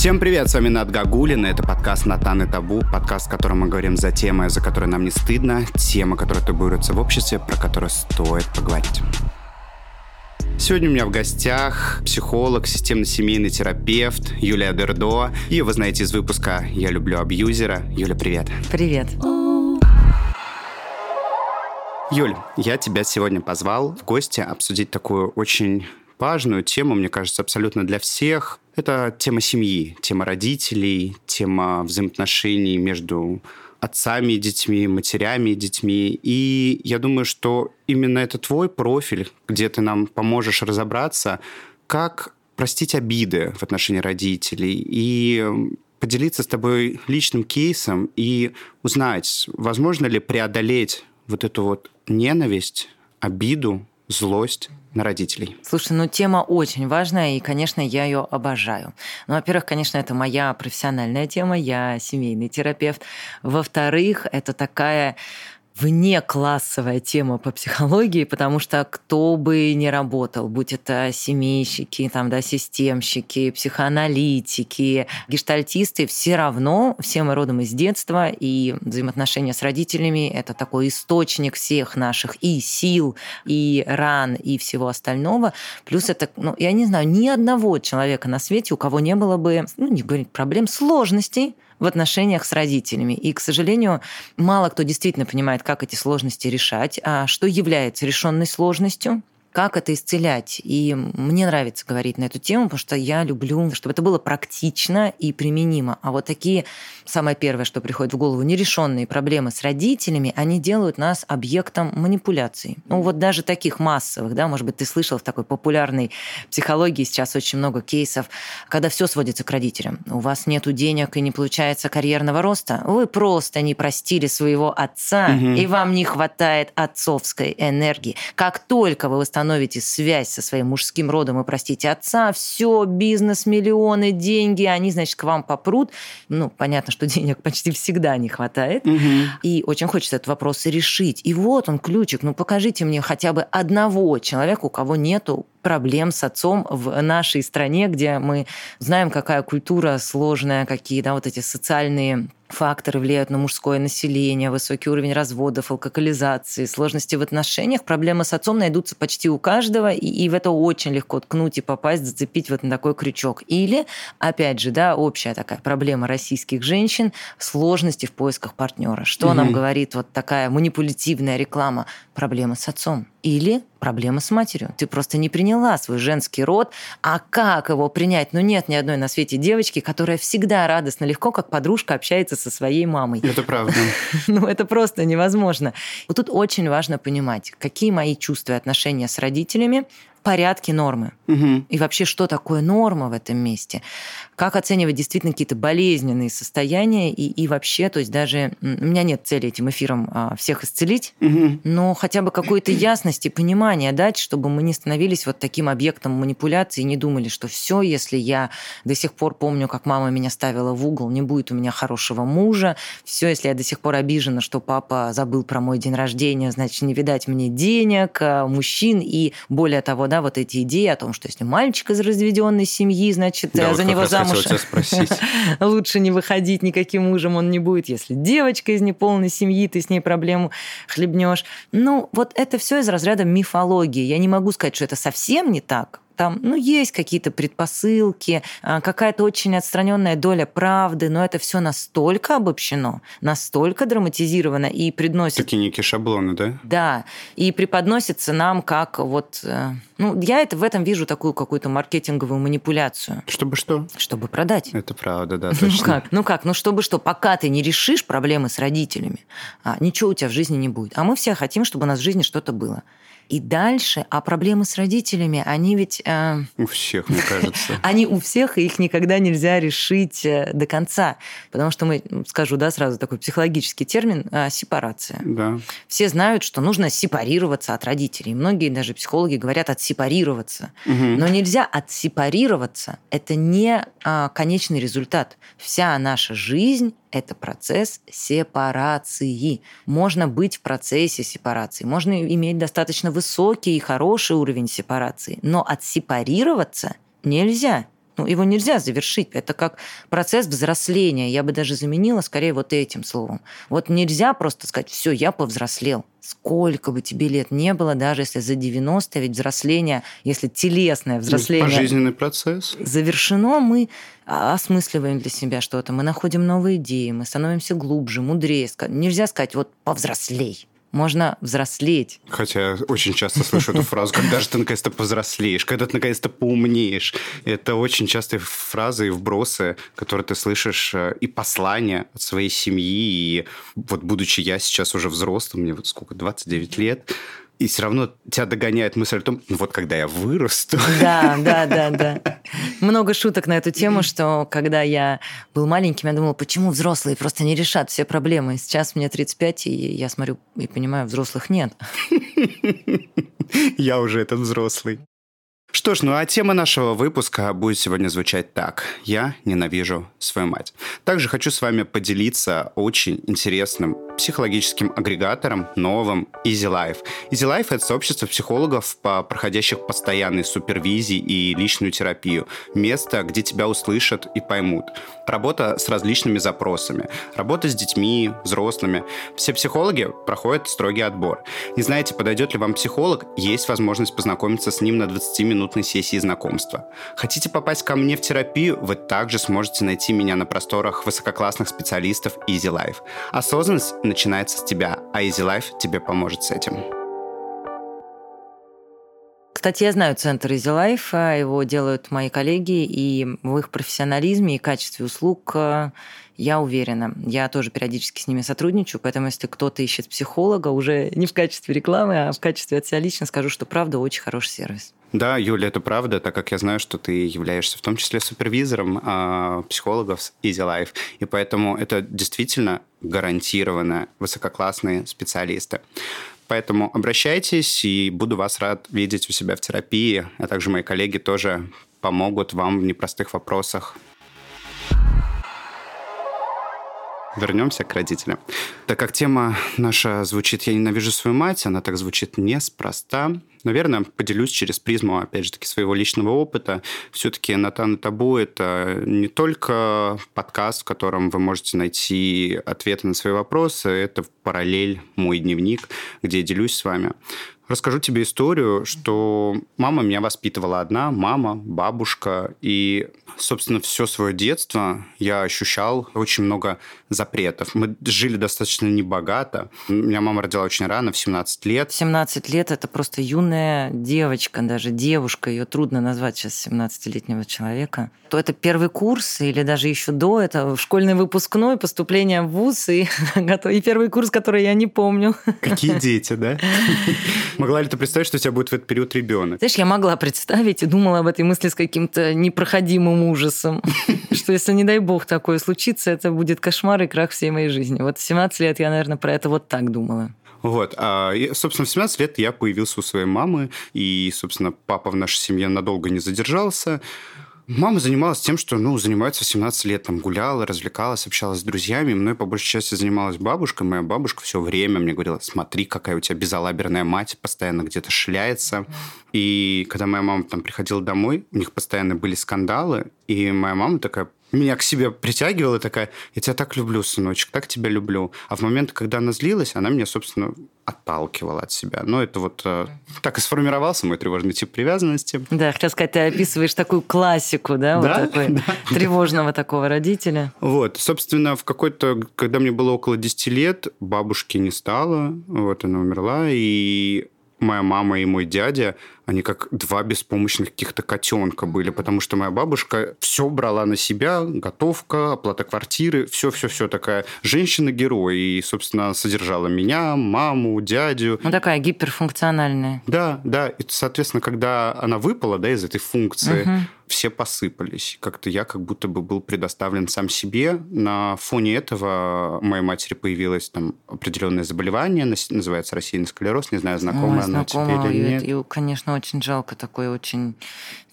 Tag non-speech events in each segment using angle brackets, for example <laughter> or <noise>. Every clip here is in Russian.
Всем привет, с вами Над Гагулин, это подкаст «Натан и табу», подкаст, в котором мы говорим за темы, за которые нам не стыдно, темы, которые табуируются в обществе, про которые стоит поговорить. Сегодня у меня в гостях психолог, системно-семейный терапевт Юлия Дердо. Ее вы знаете из выпуска «Я люблю абьюзера». Юля, привет. Привет. Юль, я тебя сегодня позвал в гости обсудить такую очень важную тему, мне кажется, абсолютно для всех. Это тема семьи, тема родителей, тема взаимоотношений между отцами и детьми, матерями и детьми. И я думаю, что именно это твой профиль, где ты нам поможешь разобраться, как простить обиды в отношении родителей и поделиться с тобой личным кейсом и узнать, возможно ли преодолеть вот эту вот ненависть, обиду, злость на родителей. Слушай, ну тема очень важная, и, конечно, я ее обожаю. Ну, во-первых, конечно, это моя профессиональная тема, я семейный терапевт. Во-вторых, это такая вне классовая тема по психологии, потому что кто бы ни работал, будь это семейщики, там, да, системщики, психоаналитики, гештальтисты, все равно, все мы родом из детства, и взаимоотношения с родителями – это такой источник всех наших и сил, и ран, и всего остального. Плюс это, ну, я не знаю, ни одного человека на свете, у кого не было бы, ну, не говорить проблем, сложностей, в отношениях с родителями. И, к сожалению, мало кто действительно понимает, как эти сложности решать, а что является решенной сложностью как это исцелять. И мне нравится говорить на эту тему, потому что я люблю, чтобы это было практично и применимо. А вот такие, самое первое, что приходит в голову, нерешенные проблемы с родителями, они делают нас объектом манипуляций. Ну вот даже таких массовых, да, может быть, ты слышал в такой популярной психологии сейчас очень много кейсов, когда все сводится к родителям. У вас нет денег и не получается карьерного роста, вы просто не простили своего отца, угу. и вам не хватает отцовской энергии. Как только вы восстанавливаете установите связь со своим мужским родом и простите отца, все, бизнес, миллионы, деньги, они, значит, к вам попрут. Ну, понятно, что <laughs> денег почти всегда не хватает. Угу. И очень хочется этот вопрос решить. И вот он, ключик. Ну, покажите мне хотя бы одного человека, у кого нету проблем с отцом в нашей стране, где мы знаем, какая культура сложная, какие да, вот эти социальные факторы влияют на мужское население, высокий уровень разводов, алкоголизации, сложности в отношениях. Проблемы с отцом найдутся почти у каждого, и, и в это очень легко ткнуть и попасть, зацепить вот на такой крючок. Или, опять же, да, общая такая проблема российских женщин – сложности в поисках партнера. Что угу. нам говорит вот такая манипулятивная реклама? Проблемы с отцом. Или проблема с матерью. Ты просто не приняла свой женский род. А как его принять? Ну, нет ни одной на свете девочки, которая всегда радостно, легко, как подружка, общается со своей мамой. Это правда. <laughs> ну, это просто невозможно. Вот тут очень важно понимать, какие мои чувства и отношения с родителями, порядке нормы. Угу. И вообще, что такое норма в этом месте? Как оценивать действительно какие-то болезненные состояния и, и вообще, то есть даже у меня нет цели этим эфиром а, всех исцелить, угу. но хотя бы какой-то ясности, понимания дать, чтобы мы не становились вот таким объектом манипуляции и не думали, что все, если я до сих пор помню, как мама меня ставила в угол, не будет у меня хорошего мужа, все, если я до сих пор обижена, что папа забыл про мой день рождения, значит, не видать мне денег, а, мужчин и более того, да, вот эти идеи о том, что если мальчик из разведенной семьи, значит, да, за него замуж <laughs> лучше не выходить никаким мужем он не будет. Если девочка из неполной семьи, ты с ней проблему хлебнешь. Ну, вот это все из разряда мифологии. Я не могу сказать, что это совсем не так, там, ну, есть какие-то предпосылки, а, какая-то очень отстраненная доля правды, но это все настолько обобщено, настолько драматизировано и приносит... Такие некие шаблоны, да? Да, и преподносится нам как вот... Э, ну, я это в этом вижу такую какую-то маркетинговую манипуляцию. Чтобы что? Чтобы продать. Это правда, да, <laughs> точно. Ну как? Ну как? Ну чтобы что? Пока ты не решишь проблемы с родителями, а, ничего у тебя в жизни не будет. А мы все хотим, чтобы у нас в жизни что-то было. И дальше, а проблемы с родителями, они ведь... Э, у всех, мне кажется. <laughs> Они у всех, и их никогда нельзя решить э, до конца. Потому что мы, скажу, да, сразу такой психологический термин э, – сепарация. Да. Все знают, что нужно сепарироваться от родителей. Многие даже психологи говорят отсепарироваться. Угу. Но нельзя отсепарироваться. Это не э, конечный результат. Вся наша жизнь это процесс сепарации. Можно быть в процессе сепарации, можно иметь достаточно высокий и хороший уровень сепарации, но отсепарироваться нельзя. Ну, его нельзя завершить. Это как процесс взросления. Я бы даже заменила скорее вот этим словом. Вот нельзя просто сказать, все, я повзрослел. Сколько бы тебе лет не было, даже если за 90, ведь взросление, если телесное взросление... Пожизненный процесс. Завершено, мы осмысливаем для себя что-то, мы находим новые идеи, мы становимся глубже, мудрее. Нельзя сказать, вот повзрослей можно взрослеть. Хотя очень часто слышу эту фразу, когда же ты наконец-то повзрослеешь, когда ты наконец-то поумнеешь. Это очень частые фразы и вбросы, которые ты слышишь, э, и послания от своей семьи. И вот будучи я сейчас уже взрослым, мне вот сколько, 29 лет, и все равно тебя догоняет мысль о том, ну вот когда я вырасту. Да, да, <laughs> да, да. Много шуток на эту тему, что когда я был маленьким, я думала, почему взрослые просто не решат все проблемы. Сейчас мне 35, и я смотрю и понимаю, взрослых нет. <laughs> Я уже этот взрослый. Что ж, ну а тема нашего выпуска будет сегодня звучать так. Я ненавижу свою мать. Также хочу с вами поделиться очень интересным психологическим агрегатором новым Easy Life. Easy Life — это сообщество психологов, проходящих постоянной супервизии и личную терапию. Место, где тебя услышат и поймут. Работа с различными запросами. Работа с детьми, взрослыми. Все психологи проходят строгий отбор. Не знаете, подойдет ли вам психолог? Есть возможность познакомиться с ним на 20 минут минутной сессии знакомства. Хотите попасть ко мне в терапию? Вы также сможете найти меня на просторах высококлассных специалистов Easy Life. Осознанность начинается с тебя, а Easy Life тебе поможет с этим. Кстати, я знаю центр Easy Life, а его делают мои коллеги, и в их профессионализме и качестве услуг э, я уверена. Я тоже периодически с ними сотрудничаю, поэтому если кто-то ищет психолога, уже не в качестве рекламы, а в качестве от себя лично скажу, что правда очень хороший сервис. Да, Юля, это правда, так как я знаю, что ты являешься в том числе супервизором э, психологов Easy Life, и поэтому это действительно гарантированно высококлассные специалисты. Поэтому обращайтесь, и буду вас рад видеть у себя в терапии, а также мои коллеги тоже помогут вам в непростых вопросах Вернемся к родителям. Так как тема наша звучит «Я ненавижу свою мать», она так звучит неспроста. Наверное, поделюсь через призму, опять же таки, своего личного опыта. Все-таки «Натан и табу» — это не только подкаст, в котором вы можете найти ответы на свои вопросы, это в параллель мой дневник, где я делюсь с вами. Расскажу тебе историю, что мама меня воспитывала одна, мама, бабушка, и, собственно, все свое детство я ощущал очень много запретов. Мы жили достаточно небогато. Меня мама родила очень рано, в 17 лет. 17 лет – это просто юная девочка, даже девушка. Ее трудно назвать сейчас 17-летнего человека. То это первый курс или даже еще до этого школьный выпускной, поступление в ВУЗ и, <laughs> и первый курс, который я не помню. Какие дети, да? <laughs> Могла ли ты представить, что у тебя будет в этот период ребенок? Знаешь, я могла представить и думала об этой мысли с каким-то непроходимым ужасом, <laughs> что если, не дай бог, такое случится, это будет кошмар и крах всей моей жизни. Вот в 17 лет я, наверное, про это вот так думала. Вот. А, собственно, в 17 лет я появился у своей мамы, и, собственно, папа в нашей семье надолго не задержался. Мама занималась тем, что, ну, занимается в 17 лет, там, гуляла, развлекалась, общалась с друзьями. Мной, по большей части, занималась бабушка. Моя бабушка все время мне говорила, смотри, какая у тебя безалаберная мать, постоянно где-то шляется. И когда моя мама там приходила домой, у них постоянно были скандалы, и моя мама такая меня к себе притягивала такая, я тебя так люблю, сыночек, так тебя люблю. А в момент, когда она злилась, она меня, собственно, отталкивала от себя. Но это вот э, так и сформировался мой тревожный тип привязанности. Да, хотел сказать, ты описываешь такую классику, да, да? вот такой <laughs> да. тревожного такого родителя. Вот, собственно, в какой-то, когда мне было около 10 лет, бабушки не стало, вот она умерла, и моя мама и мой дядя они как два беспомощных каких-то котенка были, потому что моя бабушка все брала на себя, готовка, оплата квартиры, все-все-все такая женщина-герой, и, собственно, содержала меня, маму, дядю. Ну, такая гиперфункциональная. Да, да, и, соответственно, когда она выпала, да, из этой функции, угу. все посыпались. Как-то я как будто бы был предоставлен сам себе. На фоне этого у моей матери появилось там определенное заболевание, называется рассеянный склероз, не знаю, знакомая Ой, она тебе или нет. И, конечно, очень жалко, такой очень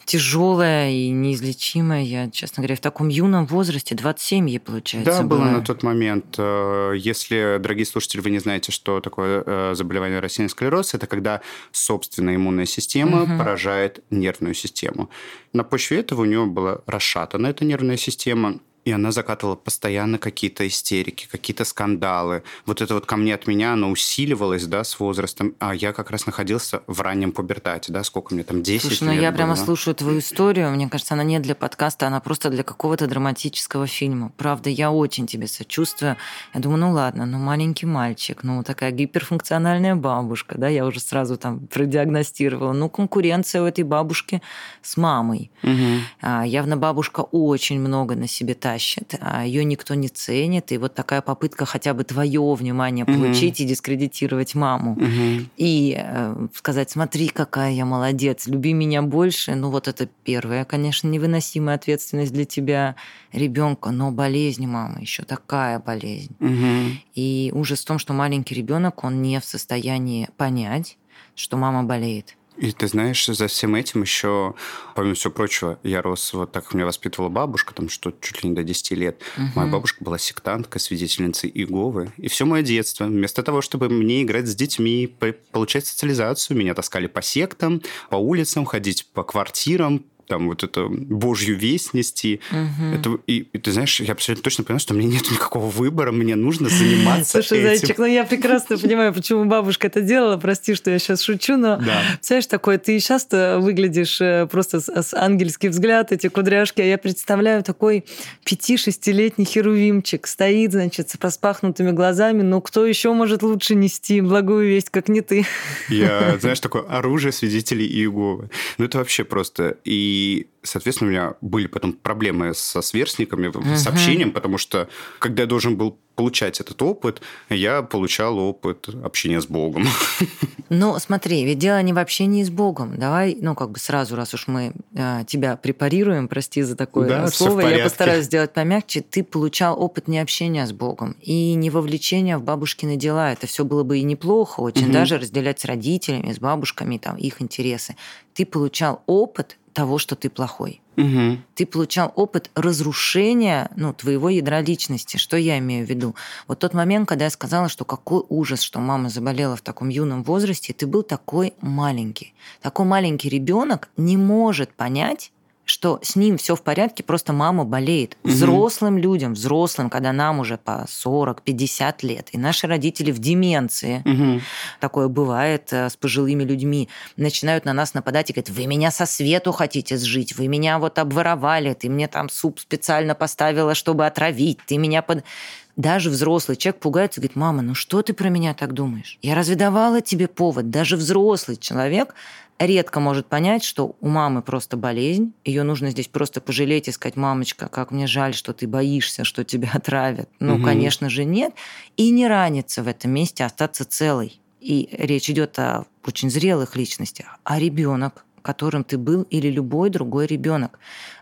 тяжелая и неизлечимая. Я, честно говоря, в таком юном возрасте, 27 ей, получается, Да, было на тот момент. Э, если, дорогие слушатели, вы не знаете, что такое э, заболевание рассеянный склероз, это когда собственная иммунная система угу. поражает нервную систему. На почве этого у нее была расшатана эта нервная система, и она закатывала постоянно какие-то истерики, какие-то скандалы. Вот это вот ко мне от меня, оно усиливалось, да, с возрастом. А я как раз находился в раннем пубертате, да, сколько мне там, 10 Слушай, ну лет я было. прямо слушаю твою историю, мне кажется, она не для подкаста, она просто для какого-то драматического фильма. Правда, я очень тебе сочувствую. Я думаю, ну ладно, ну маленький мальчик, ну такая гиперфункциональная бабушка, да, я уже сразу там продиагностировала. Ну, конкуренция у этой бабушки с мамой. Угу. Явно бабушка очень много на себе тащит тащит, а ее никто не ценит. И вот такая попытка хотя бы твое внимание получить угу. и дискредитировать маму. Угу. И э, сказать, смотри, какая я молодец, люби меня больше. Ну вот это первая, конечно, невыносимая ответственность для тебя ребенка, но болезнь мамы еще такая болезнь. Угу. И ужас в том, что маленький ребенок, он не в состоянии понять, что мама болеет. И ты знаешь, за всем этим еще, помимо всего прочего, я рос вот так, меня воспитывала бабушка, там что чуть ли не до 10 лет. Угу. Моя бабушка была сектантка, свидетельницей Иеговы. И все мое детство, вместо того, чтобы мне играть с детьми, получать социализацию, меня таскали по сектам, по улицам, ходить по квартирам, там вот это божью весть нести. Угу. Это, и, и ты знаешь, я абсолютно точно понимаю, что мне нет никакого выбора, мне нужно заниматься Слушай, этим. Зайчик, ну я прекрасно <laughs> понимаю, почему бабушка это делала. Прости, что я сейчас шучу, но да. знаешь, такое, ты часто выглядишь э, просто с, с ангельский взгляд, эти кудряшки, а я представляю такой пяти-шестилетний херувимчик стоит, значит, с распахнутыми глазами, но кто еще может лучше нести благую весть, как не ты? Я, <laughs> знаешь, такое оружие свидетелей Иеговы. Ну это вообще просто... И и, соответственно, у меня были потом проблемы со сверстниками, угу. с общением, потому что, когда я должен был получать этот опыт, я получал опыт общения с Богом. <laughs> Ну, смотри, ведь дело не в общении с Богом. Давай, ну, как бы сразу, раз уж мы э, тебя препарируем, прости за такое да, слово, я постараюсь сделать помягче. Ты получал опыт не общения с Богом и не вовлечения в бабушкины дела. Это все было бы и неплохо, очень угу. даже разделять с родителями, с бабушками, там, их интересы. Ты получал опыт того, что ты плохой. Угу. Ты получал опыт разрушения ну, твоего ядра личности. Что я имею в виду? Вот тот момент, когда я сказала, что какой ужас, что мама заболела в таком юном возрасте, ты был такой маленький. Такой маленький ребенок не может понять, что с ним все в порядке, просто мама болеет. Взрослым угу. людям, взрослым, когда нам уже по 40-50 лет, и наши родители в деменции, угу. такое бывает э, с пожилыми людьми, начинают на нас нападать и говорят, вы меня со свету хотите сжить, вы меня вот обворовали, ты мне там суп специально поставила, чтобы отравить, ты меня под даже взрослый человек пугается и говорит, мама, ну что ты про меня так думаешь? Я разве давала тебе повод? Даже взрослый человек редко может понять, что у мамы просто болезнь, ее нужно здесь просто пожалеть и сказать, мамочка, как мне жаль, что ты боишься, что тебя <laughs> отравят. Ну, угу. конечно же, нет. И не раниться в этом месте, остаться целой. И речь идет о очень зрелых личностях. А ребенок, которым ты был, или любой другой ребенок.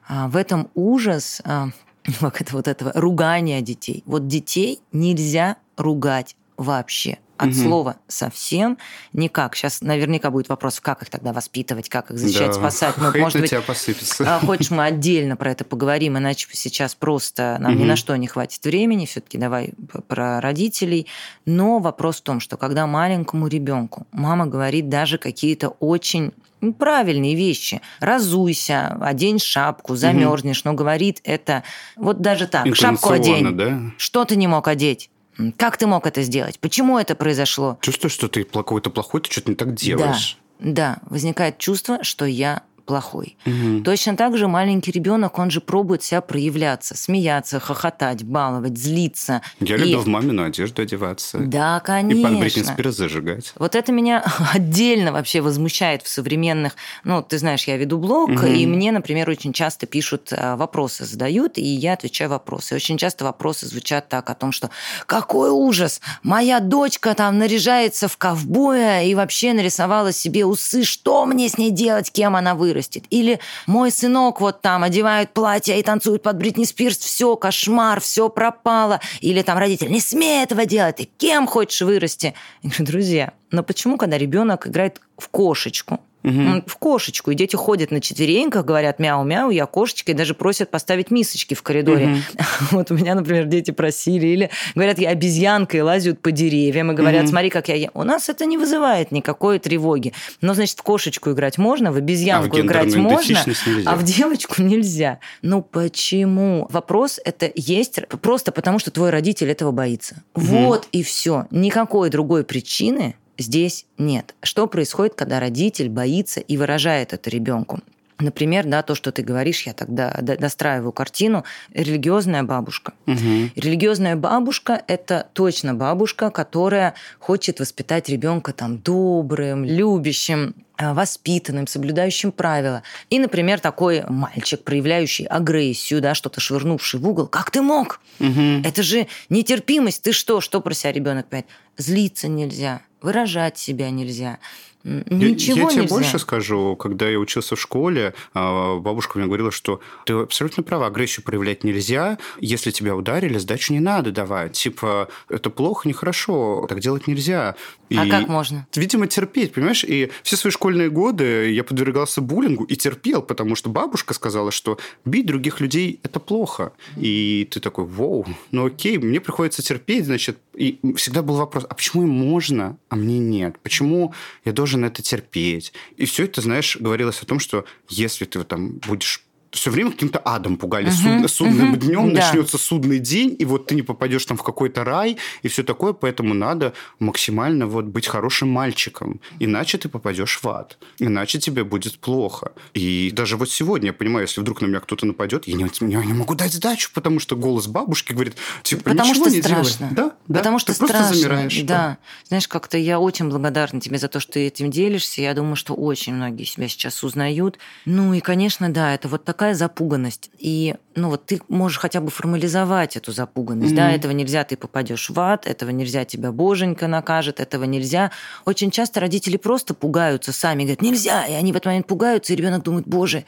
А, в этом ужас а, <laughs> как это вот этого ругания детей. Вот детей нельзя ругать вообще от угу. слова совсем никак. Сейчас наверняка будет вопрос, как их тогда воспитывать, как их защищать, да. спасать. Ну, может быть, тебя посыпется. А, хочешь, мы отдельно про это поговорим, иначе сейчас просто нам угу. ни на что не хватит времени. Все-таки давай про родителей. Но вопрос в том, что когда маленькому ребенку мама говорит даже какие-то очень правильные вещи. Разуйся, одень шапку, замерзнешь, угу. но говорит это вот даже так. Шапку одень. Да? Что ты не мог одеть? Как ты мог это сделать? Почему это произошло? Чувствуешь, что ты какой-то плохой, ты что-то не так делаешь. Да, да, возникает чувство, что я плохой. Угу. Точно так же маленький ребенок, он же пробует себя проявляться, смеяться, хохотать, баловать, злиться. Я и... люблю в мамину одежду одеваться. Да, конечно. И под Бритни Спирс зажигать. Вот это меня <laughs> отдельно вообще возмущает в современных... Ну, ты знаешь, я веду блог, угу. и мне, например, очень часто пишут, э, вопросы задают, и я отвечаю вопросы. И очень часто вопросы звучат так о том, что какой ужас, моя дочка там наряжается в ковбоя и вообще нарисовала себе усы, что мне с ней делать, кем она выросла? Вырастет. Или мой сынок вот там одевает платье и танцует под Бритни Спирс, все, кошмар, все пропало. Или там родитель, не смей этого делать, ты кем хочешь вырасти? Я говорю, друзья, но почему, когда ребенок играет в кошечку, угу. в кошечку. И дети ходят на четвереньках, говорят мяу-мяу, я кошечка, и даже просят поставить мисочки в коридоре. Угу. <laughs> Вот у меня, например, дети просили, или говорят, я обезьянка, и лазят по деревьям, и говорят, угу. смотри, как я... У нас это не вызывает никакой тревоги. Но, значит, в кошечку играть можно, в обезьянку а в играть можно, а в девочку нельзя. Ну почему? Вопрос это есть просто потому, что твой родитель этого боится. Угу. Вот и все. Никакой другой причины здесь нет. Что происходит, когда родитель боится и выражает это ребенку? Например, да, то, что ты говоришь, я тогда достраиваю картину. Религиозная бабушка. Угу. Религиозная бабушка – это точно бабушка, которая хочет воспитать ребенка там добрым, любящим, э, воспитанным, соблюдающим правила. И, например, такой мальчик, проявляющий агрессию, да, что-то швырнувший в угол. Как ты мог? Угу. Это же нетерпимость. Ты что? Что про себя ребенок понимает? Злиться нельзя, выражать себя нельзя. Ничего я, я тебе нельзя. больше скажу, когда я учился в школе, а, бабушка мне говорила, что ты абсолютно права, агрессию проявлять нельзя, если тебя ударили, сдачу не надо давать. Типа, это плохо, нехорошо, так делать нельзя. И, а как можно? Видимо, терпеть, понимаешь? И все свои школьные годы я подвергался буллингу и терпел, потому что бабушка сказала, что бить других людей – это плохо. И ты такой, вау, ну окей, мне приходится терпеть, значит. И всегда был вопрос, а почему им можно, а мне нет? Почему я должен это терпеть? И все это, знаешь, говорилось о том, что если ты там будешь все время каким-то адом пугали. Угу, Суд, судным угу, днем да. начнется судный день, и вот ты не попадешь там в какой-то рай, и все такое, поэтому надо максимально вот быть хорошим мальчиком, иначе ты попадешь в ад, иначе тебе будет плохо. И даже вот сегодня я понимаю, если вдруг на меня кто-то нападет, я не, я не могу дать сдачу, потому что голос бабушки говорит, типа, потому ничего что не страшно. делай. Да, да. Потому что ты страшно. просто замираешь. Да. да. Знаешь, как-то я очень благодарна тебе за то, что ты этим делишься. Я думаю, что очень многие себя сейчас узнают. Ну и, конечно, да, это вот такая запуганность запуганность. И ну вот ты можешь хотя бы формализовать эту запуганность. Mm-hmm. Да, этого нельзя, ты попадешь в ад, этого нельзя, тебя боженька накажет, этого нельзя. Очень часто родители просто пугаются сами, говорят, нельзя, и они в этот момент пугаются, и ребенок думает, боже,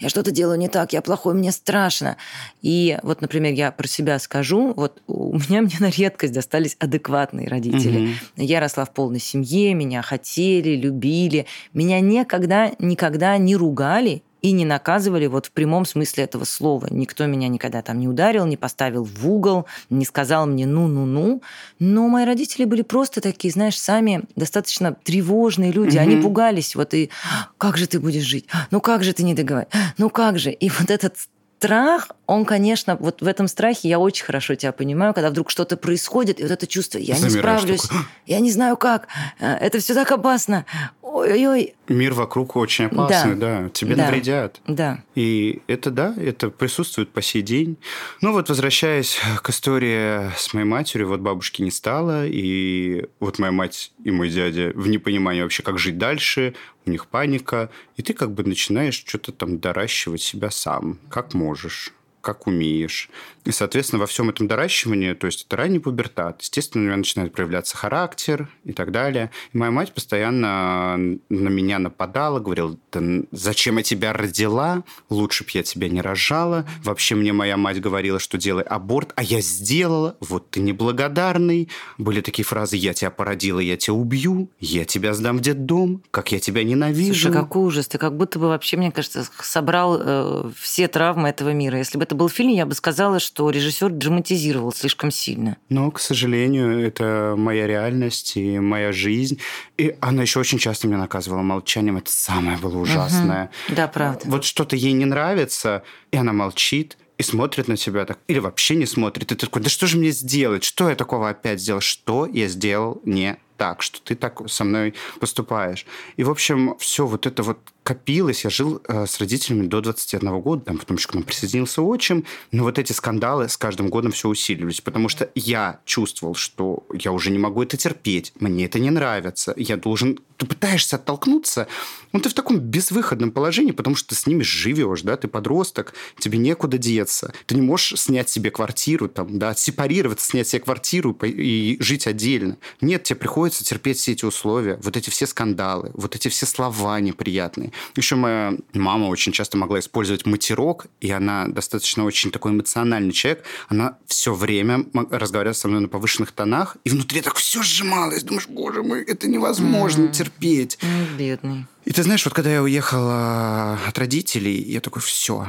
я что-то делаю не так, я плохой, мне страшно. И вот, например, я про себя скажу, вот у меня мне на редкость достались адекватные родители. Mm-hmm. Я росла в полной семье, меня хотели, любили, меня никогда, никогда не ругали и не наказывали вот в прямом смысле этого слова. Никто меня никогда там не ударил, не поставил в угол, не сказал мне «ну-ну-ну». Но мои родители были просто такие, знаешь, сами достаточно тревожные люди. Угу. Они пугались. Вот и «как же ты будешь жить? Ну как же ты не договариваешь? Ну как же?» И вот этот страх, он, конечно, вот в этом страхе я очень хорошо тебя понимаю, когда вдруг что-то происходит, и вот это чувство, я Замираешь не справлюсь, такой. я не знаю как, э, это все так опасно, ой-ой-ой. Мир вокруг очень опасный, да, да. тебе да. навредят. Да. И это, да, это присутствует по сей день. Ну вот, возвращаясь к истории с моей матерью, вот бабушки не стало, и вот моя мать и мой дядя в непонимании вообще, как жить дальше, у них паника, и ты как бы начинаешь что-то там доращивать себя сам, как можешь как умеешь. И, соответственно, во всем этом доращивании, то есть это ранний пубертат, естественно, у меня начинает проявляться характер и так далее. И моя мать постоянно на меня нападала, говорила, да зачем я тебя родила? Лучше бы я тебя не рожала. Вообще мне моя мать говорила, что делай аборт, а я сделала. Вот ты неблагодарный. Были такие фразы, я тебя породила, я тебя убью, я тебя сдам в детдом, как я тебя ненавижу. Слушай, какой ужас. Ты как будто бы вообще, мне кажется, собрал э, все травмы этого мира. Если бы это был фильм, я бы сказала, что режиссер драматизировал слишком сильно. Но, к сожалению, это моя реальность и моя жизнь. И она еще очень часто меня наказывала молчанием. Это самое было ужасное. Угу. Да, правда. Вот что-то ей не нравится, и она молчит и смотрит на тебя так, или вообще не смотрит. И ты такой, да что же мне сделать? Что я такого опять сделал? Что я сделал не так, что ты так со мной поступаешь. И, в общем, все вот это вот копилось. Я жил э, с родителями до 21 года, там потом еще к нам присоединился отчим. Но вот эти скандалы с каждым годом все усиливались, потому что я чувствовал, что я уже не могу это терпеть, мне это не нравится, я должен... Ты пытаешься оттолкнуться, но ты в таком безвыходном положении, потому что ты с ними живешь, да, ты подросток, тебе некуда деться, ты не можешь снять себе квартиру, там, да, сепарироваться, снять себе квартиру и жить отдельно. Нет, тебе приходится терпеть все эти условия, вот эти все скандалы, вот эти все слова неприятные. Жизни. Еще моя мама очень часто могла использовать матерок, и она достаточно очень такой эмоциональный человек. Она все время разговаривала со мной на повышенных тонах, и внутри так все сжималось. Думаешь, боже мой, это невозможно mm-hmm. терпеть. Mm, бедный. И ты знаешь, вот когда я уехала от родителей, я такой, все,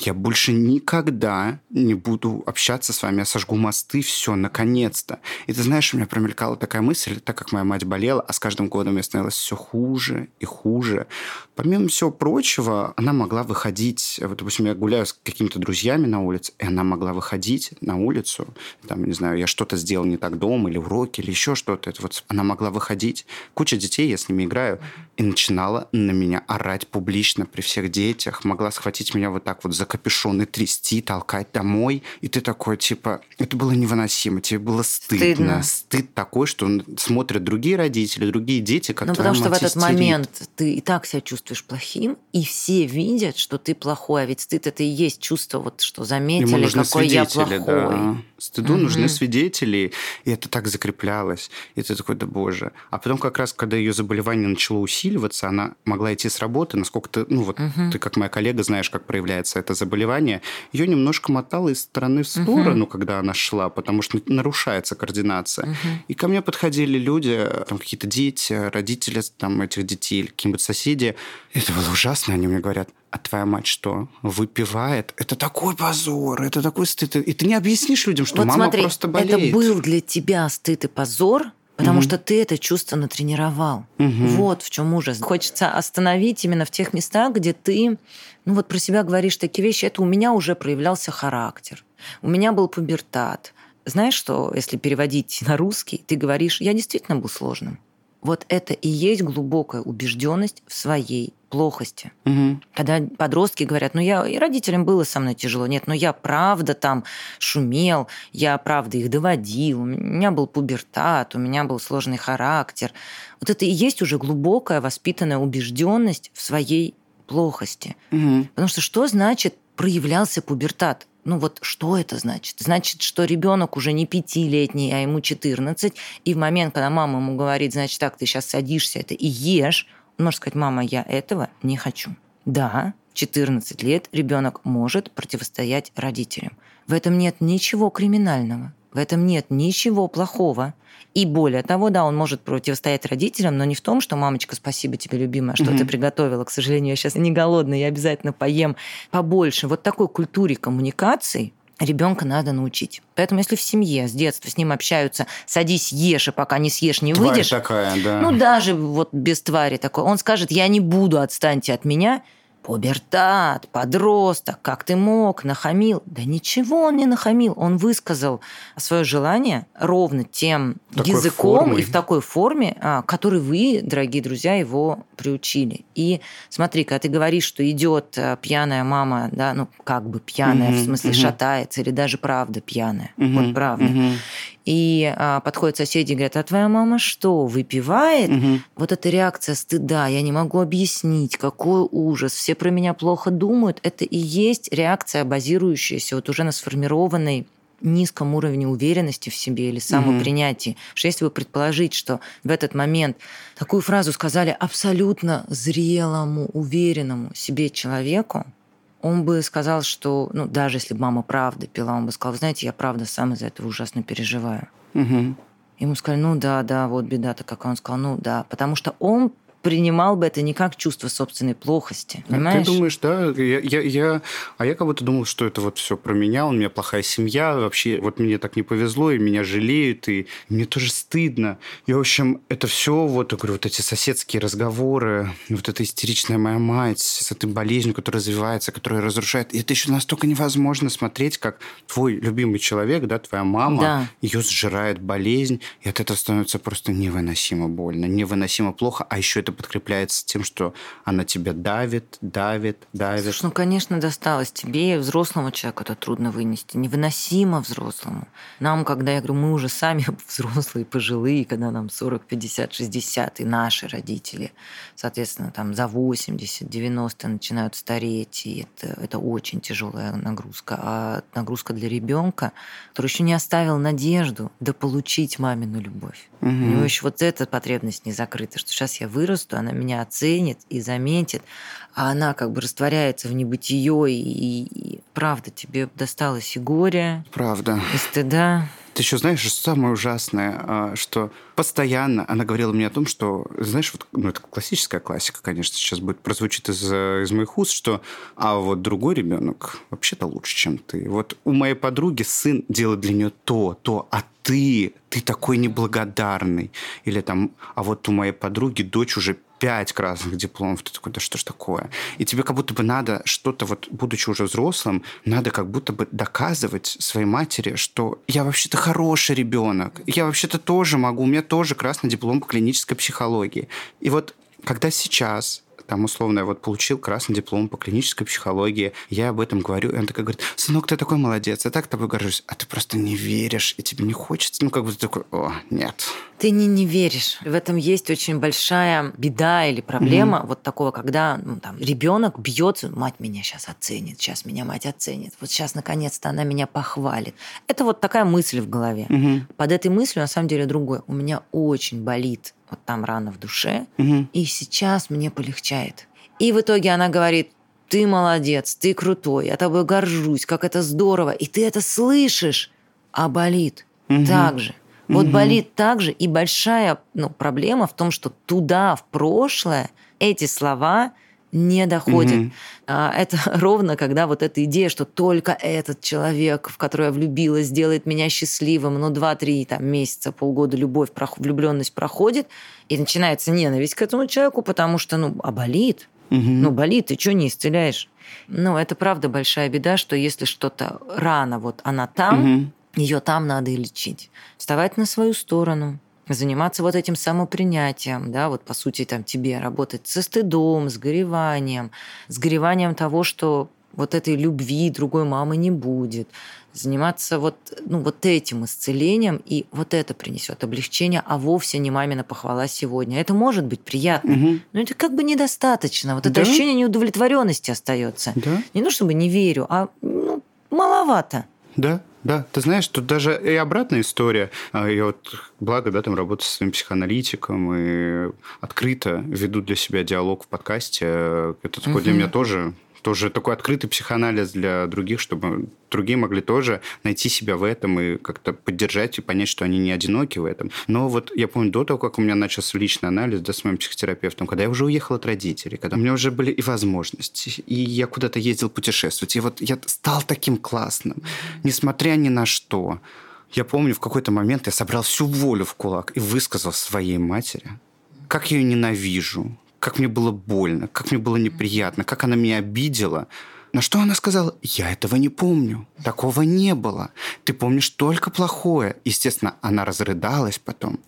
я больше никогда не буду общаться с вами, я сожгу мосты, все, наконец-то. И ты знаешь, у меня промелькала такая мысль, так как моя мать болела, а с каждым годом мне становилось все хуже и хуже. Помимо всего прочего, она могла выходить, вот, допустим, я гуляю с какими-то друзьями на улице, и она могла выходить на улицу, там, не знаю, я что-то сделал не так дома, или уроки, или еще что-то. Это вот она могла выходить, куча детей, я с ними играю, и начинала на меня орать публично при всех детях, могла схватить меня вот так вот за капюшон и трясти, толкать домой. И ты такой, типа, это было невыносимо, тебе было стыдно. стыдно. Стыд такой, что смотрят другие родители, другие дети, как Ну, потому что в этот момент ты и так себя чувствуешь плохим, и все видят, что ты плохой. А ведь стыд это и есть чувство, вот что заметили, какой я плохой. Да. Стыду угу. нужны свидетели, и это так закреплялось. И ты такой, да боже. А потом как раз, когда ее заболевание начало усиливаться, она могла идти с работы, насколько ты, ну вот угу. ты как моя коллега знаешь, как проявляется это заболевание, ее немножко мотало из стороны в сторону, угу. когда она шла, потому что нарушается координация. Угу. И ко мне подходили люди, там какие-то дети, родители там этих детей, какие-нибудь соседи. Это было ужасно, они мне говорят, а твоя мать что, выпивает? Это такой позор, это такой стыд. И ты не объяснишь людям, что вот мама смотри, просто болеет. Это был для тебя стыд и позор, потому угу. что ты это чувство натренировал. Угу. Вот в чем ужас. Хочется остановить именно в тех местах, где ты, ну вот про себя говоришь такие вещи. Это у меня уже проявлялся характер, у меня был пубертат. Знаешь, что если переводить на русский, ты говоришь, я действительно был сложным. Вот это и есть глубокая убежденность в своей плохости. Угу. Когда подростки говорят, ну я и родителям было со мной тяжело, нет, но я правда там шумел, я правда их доводил, у меня был пубертат, у меня был сложный характер. Вот это и есть уже глубокая воспитанная убежденность в своей плохости. Угу. Потому что что значит проявлялся пубертат? Ну вот что это значит? Значит, что ребенок уже не пятилетний, а ему 14, и в момент, когда мама ему говорит, значит, так, ты сейчас садишься это и ешь, он может сказать, мама, я этого не хочу. Да, 14 лет ребенок может противостоять родителям. В этом нет ничего криминального, в этом нет ничего плохого. И более того, да, он может противостоять родителям, но не в том, что мамочка, спасибо тебе, любимая, что mm-hmm. ты приготовила. К сожалению, я сейчас не голодная, я обязательно поем побольше. Вот такой культуре коммуникаций ребенка надо научить. Поэтому если в семье с детства с ним общаются, садись, ешь, и пока не съешь, не Тварь выйдешь. такая, да. Ну, даже вот без твари такой. Он скажет, я не буду, отстаньте от меня – Пубертат, подросток, как ты мог, нахамил. Да ничего он не нахамил. Он высказал свое желание ровно тем такой языком формой. и в такой форме, а, который вы, дорогие друзья, его приучили. И смотри, когда ты говоришь, что идет а, пьяная мама, да, ну как бы пьяная, угу, в смысле угу. шатается, или даже правда пьяная, угу, вот правда. Угу и а, подходят соседи и говорят, а твоя мама что, выпивает? Угу. Вот эта реакция стыда, я не могу объяснить, какой ужас, все про меня плохо думают, это и есть реакция, базирующаяся вот уже на сформированной низком уровне уверенности в себе или самопринятии. Mm-hmm. Что если вы предположить, что в этот момент такую фразу сказали абсолютно зрелому, уверенному себе человеку, он бы сказал, что, ну, даже если бы мама правда пила, он бы сказал, вы знаете, я правда сам из-за этого ужасно переживаю. Угу. Ему сказали, ну да, да, вот беда-то какая. Он сказал, ну да, потому что он принимал бы это не как чувство собственной плохости. Понимаешь? Ты думаешь, да? Я, я, я, а я как будто думал, что это вот все про меня, у меня плохая семья, вообще вот мне так не повезло, и меня жалеют, и мне тоже стыдно. И, в общем, это все, вот, я говорю, вот эти соседские разговоры, вот эта истеричная моя мать с этой болезнью, которая развивается, которая разрушает. И это еще настолько невозможно смотреть, как твой любимый человек, да, твоя мама, да. ее сжирает болезнь, и от этого становится просто невыносимо больно, невыносимо плохо, а еще это это подкрепляется тем, что она тебя давит, давит, давит. Слушай, ну, конечно, досталось тебе, взрослому человеку это трудно вынести, невыносимо взрослому. Нам, когда я говорю, мы уже сами <laughs> взрослые, пожилые, когда нам 40, 50, 60, и наши родители, соответственно, там за 80, 90 начинают стареть, и это, это очень тяжелая нагрузка. А нагрузка для ребенка, который еще не оставил надежду дополучить мамину любовь. Угу. У него еще вот эта потребность не закрыта, что сейчас я вырос вырасту, она меня оценит и заметит, а она как бы растворяется в небытие, и, и правда, тебе досталось и горе, Правда. и стыда. Ты еще знаешь, что самое ужасное, а, что постоянно она говорила мне о том, что, знаешь, вот, ну, это классическая классика, конечно, сейчас будет прозвучит из, из моих уст, что а вот другой ребенок вообще-то лучше, чем ты. Вот у моей подруги сын делает для нее то, то, а ты, ты такой неблагодарный. Или там, а вот у моей подруги дочь уже пять красных дипломов. Ты такой, да что ж такое? И тебе как будто бы надо что-то, вот, будучи уже взрослым, надо как будто бы доказывать своей матери, что я вообще-то хороший ребенок, я вообще-то тоже могу, у меня тоже красный диплом по клинической психологии. И вот когда сейчас там, условно, я вот получил красный диплом по клинической психологии, я об этом говорю, и он такой говорит, сынок, ты такой молодец, я так тобой горжусь, а ты просто не веришь, и тебе не хочется, ну, как бы ты такой, о, нет. Ты не, не веришь. В этом есть очень большая беда или проблема mm-hmm. вот такого, когда ну, там, ребенок бьется, мать меня сейчас оценит, сейчас меня мать оценит, вот сейчас наконец-то она меня похвалит. Это вот такая мысль в голове. Mm-hmm. Под этой мыслью на самом деле другое. У меня очень болит вот там рана в душе, Угу. и сейчас мне полегчает. И в итоге она говорит, ты молодец, ты крутой, я тобой горжусь, как это здорово, и ты это слышишь, а болит Мгм. так же. Вот Мгм. болит так же, и большая ну, проблема в том, что туда, в прошлое, эти слова не доходят. А, Это <laughs> ровно, когда вот эта идея, что только этот человек, в который я влюбилась, сделает меня счастливым, ну, два-три там, месяца, полгода любовь, влюбленность проходит, и начинается ненависть к этому человеку, потому что, ну, а болит. Мгм. Ну, болит, ты что не исцеляешь? Ну, это правда большая беда, что если что-то рано, вот она там, Мгм. Ее там надо и лечить. Вставать на свою сторону, заниматься вот этим самопринятием, да, вот по сути там тебе работать со стыдом, с гореванием, с гореванием того, что вот этой любви другой мамы не будет, заниматься вот, ну, вот этим исцелением, и вот это принесет облегчение, а вовсе не мамина похвала сегодня. Это может быть приятно, Мгм. но это как бы недостаточно. Вот это Да? ощущение неудовлетворенности остается. Да? Не то чтобы не верю, а ну, маловато. Да, да. Ты знаешь, тут даже и обратная история. А, Я вот, благо, да, там работаю со своим психоаналитиком и открыто веду для себя диалог в подкасте. Это такой для Мгм. меня тоже тоже такой открытый психоанализ для других, чтобы другие могли тоже найти себя в этом и как-то поддержать и понять, что они не одиноки в этом. Но вот я помню, до того, как у меня начался личный анализ да, с моим психотерапевтом, когда я уже уехал от родителей, когда у меня уже были и возможности, и я куда-то ездил путешествовать, и вот я стал таким классным, несмотря ни на что. Я помню, в какой-то момент я собрал всю волю в кулак и высказал своей матери, как я ее ненавижу, как мне было больно, как мне было неприятно, как она меня обидела. На что она сказала, я этого не помню, такого не было. Ты помнишь только плохое. Естественно, она разрыдалась потом.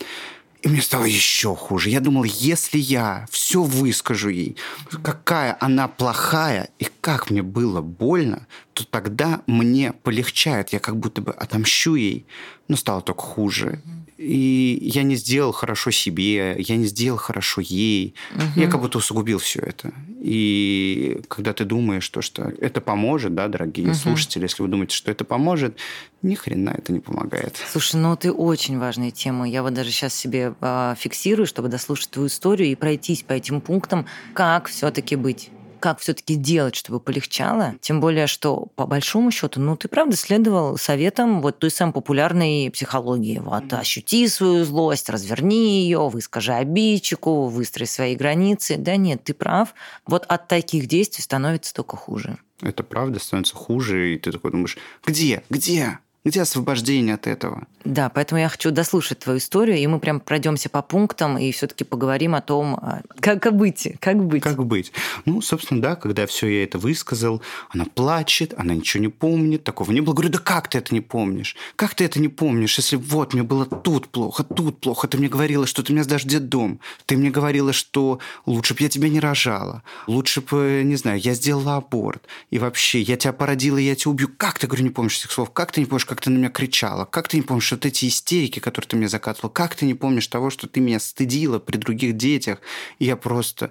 И мне стало еще хуже. Я думал, если я все выскажу ей, какая она плохая и как мне было больно, то тогда мне полегчает. Я как будто бы отомщу ей, но стало только хуже. И я не сделал хорошо себе, я не сделал хорошо ей. Я как будто усугубил все это. И когда ты думаешь, то, что это поможет, да, дорогие Мгм. слушатели, если вы думаете, что это поможет, ни хрена это не помогает. Слушай, ну ты очень важная тема. Я вот даже сейчас себе а, фиксирую, чтобы дослушать твою историю и пройтись по этим пунктам, как все-таки быть как все-таки делать, чтобы полегчало. Тем более, что по большому счету, ну, ты правда следовал советам вот той самой популярной психологии. Вот, ощути свою злость, разверни ее, выскажи обидчику, выстрой свои границы. Да нет, ты прав. Вот от таких действий становится только хуже. Это правда становится хуже, и ты такой думаешь, где, где, где освобождение от этого? Да, поэтому я хочу дослушать твою историю, и мы прям пройдемся по пунктам и все-таки поговорим о том, а, как быть, как быть. Как быть? Ну, собственно, да, когда все я это высказал, она плачет, она ничего не помнит, такого не было. Говорю, да как ты это не помнишь? Как ты это не помнишь, если вот мне было тут плохо, тут плохо, ты мне говорила, что ты меня сдашь в детдом, ты мне говорила, что лучше бы я тебя не рожала, лучше бы, не знаю, я сделала аборт, и вообще, я тебя породила, я тебя убью. Как ты, говорю, не помнишь этих слов? Как ты не помнишь, как ты на меня кричала? Как ты не помнишь вот эти истерики, которые ты мне закатывал? Как ты не помнишь того, что ты меня стыдила при других детях? И я просто...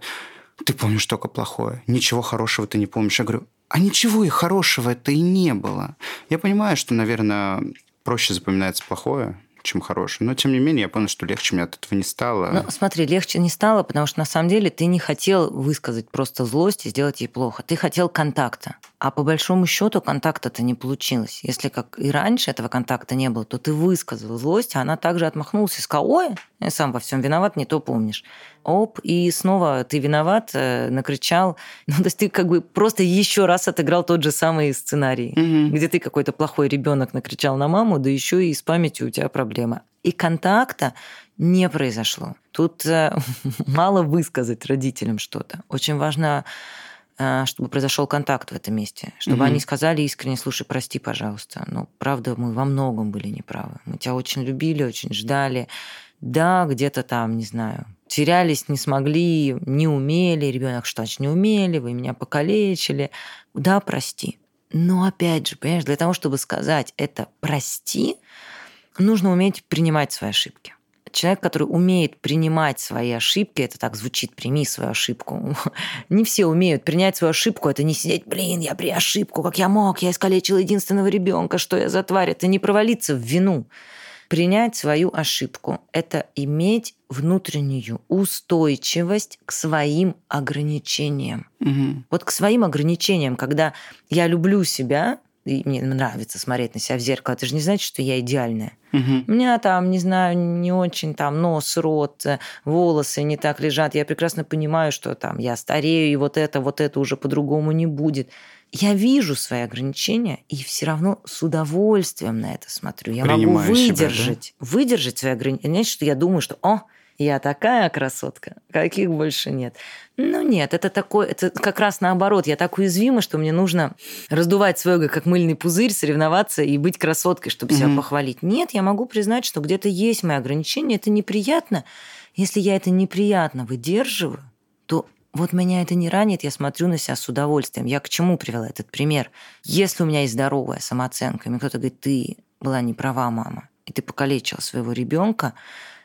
Ты помнишь только плохое. Ничего хорошего ты не помнишь. Я говорю, а ничего и хорошего это и не было. Я понимаю, что, наверное, проще запоминается плохое, чем хорошее. Но, тем не менее, я понял, что легче мне от этого не стало. Ну, смотри, легче не стало, потому что на самом деле ты не хотел высказать просто злость и сделать ей плохо. Ты хотел контакта. А по большому счету контакта-то не получилось. Если как и раньше этого контакта не было, то ты высказал злость, а она также отмахнулась и сказала, ой, я сам во всем виноват, не то помнишь. Оп, и снова ты виноват, э, накричал. <laughs> Ну, то есть ты как бы просто еще раз отыграл тот же самый сценарий, угу. где ты какой-то плохой ребенок накричал на маму, да еще и с памятью у тебя проблема. И контакта не произошло. Тут э, <laughs> мало высказать родителям что-то. Очень важно чтобы произошел контакт в этом месте, чтобы угу. они сказали искренне, слушай, прости, пожалуйста, но правда мы во многом были неправы. Мы тебя очень любили, очень ждали. Да, где-то там, не знаю, терялись, не смогли, не умели, ребенок что значит не умели, вы меня покалечили. Да, прости. Но опять же, понимаешь, для того, чтобы сказать это прости, нужно уметь принимать свои ошибки человек, который умеет принимать свои ошибки, это так звучит, прими свою ошибку. <laughs> Не все умеют принять свою ошибку, это не сидеть, блин, я при ошибку, как я мог, я искалечил единственного ребенка, что я за тварь, это не провалиться в вину. Принять свою ошибку – это иметь внутреннюю устойчивость к своим ограничениям. Угу. Вот к своим ограничениям, когда я люблю себя, и мне нравится смотреть на себя в зеркало, это же не значит, что я идеальная. Угу. У меня там, не знаю, не очень там нос, рот, э, волосы не так лежат. Я прекрасно понимаю, что там я старею, и вот это, вот это уже по-другому не будет. Я вижу свои ограничения и все равно с удовольствием на это смотрю. Я Принимаю могу выдержать, себя, да? выдержать свои ограничения. Знаете, что я думаю, что, о, я такая красотка, каких больше нет. Ну нет, это такое, это как раз наоборот. Я так уязвима, что мне нужно раздувать свой эго как мыльный пузырь, соревноваться и быть красоткой, чтобы себя mm-hmm. похвалить. Нет, я могу признать, что где-то есть мои ограничения, это неприятно. Если я это неприятно выдерживаю, то вот меня это не ранит, я смотрю на себя с удовольствием. Я к чему привела этот пример? Если у меня есть здоровая самооценка, мне кто-то говорит, ты была не права, мама, и ты покалечила своего ребенка,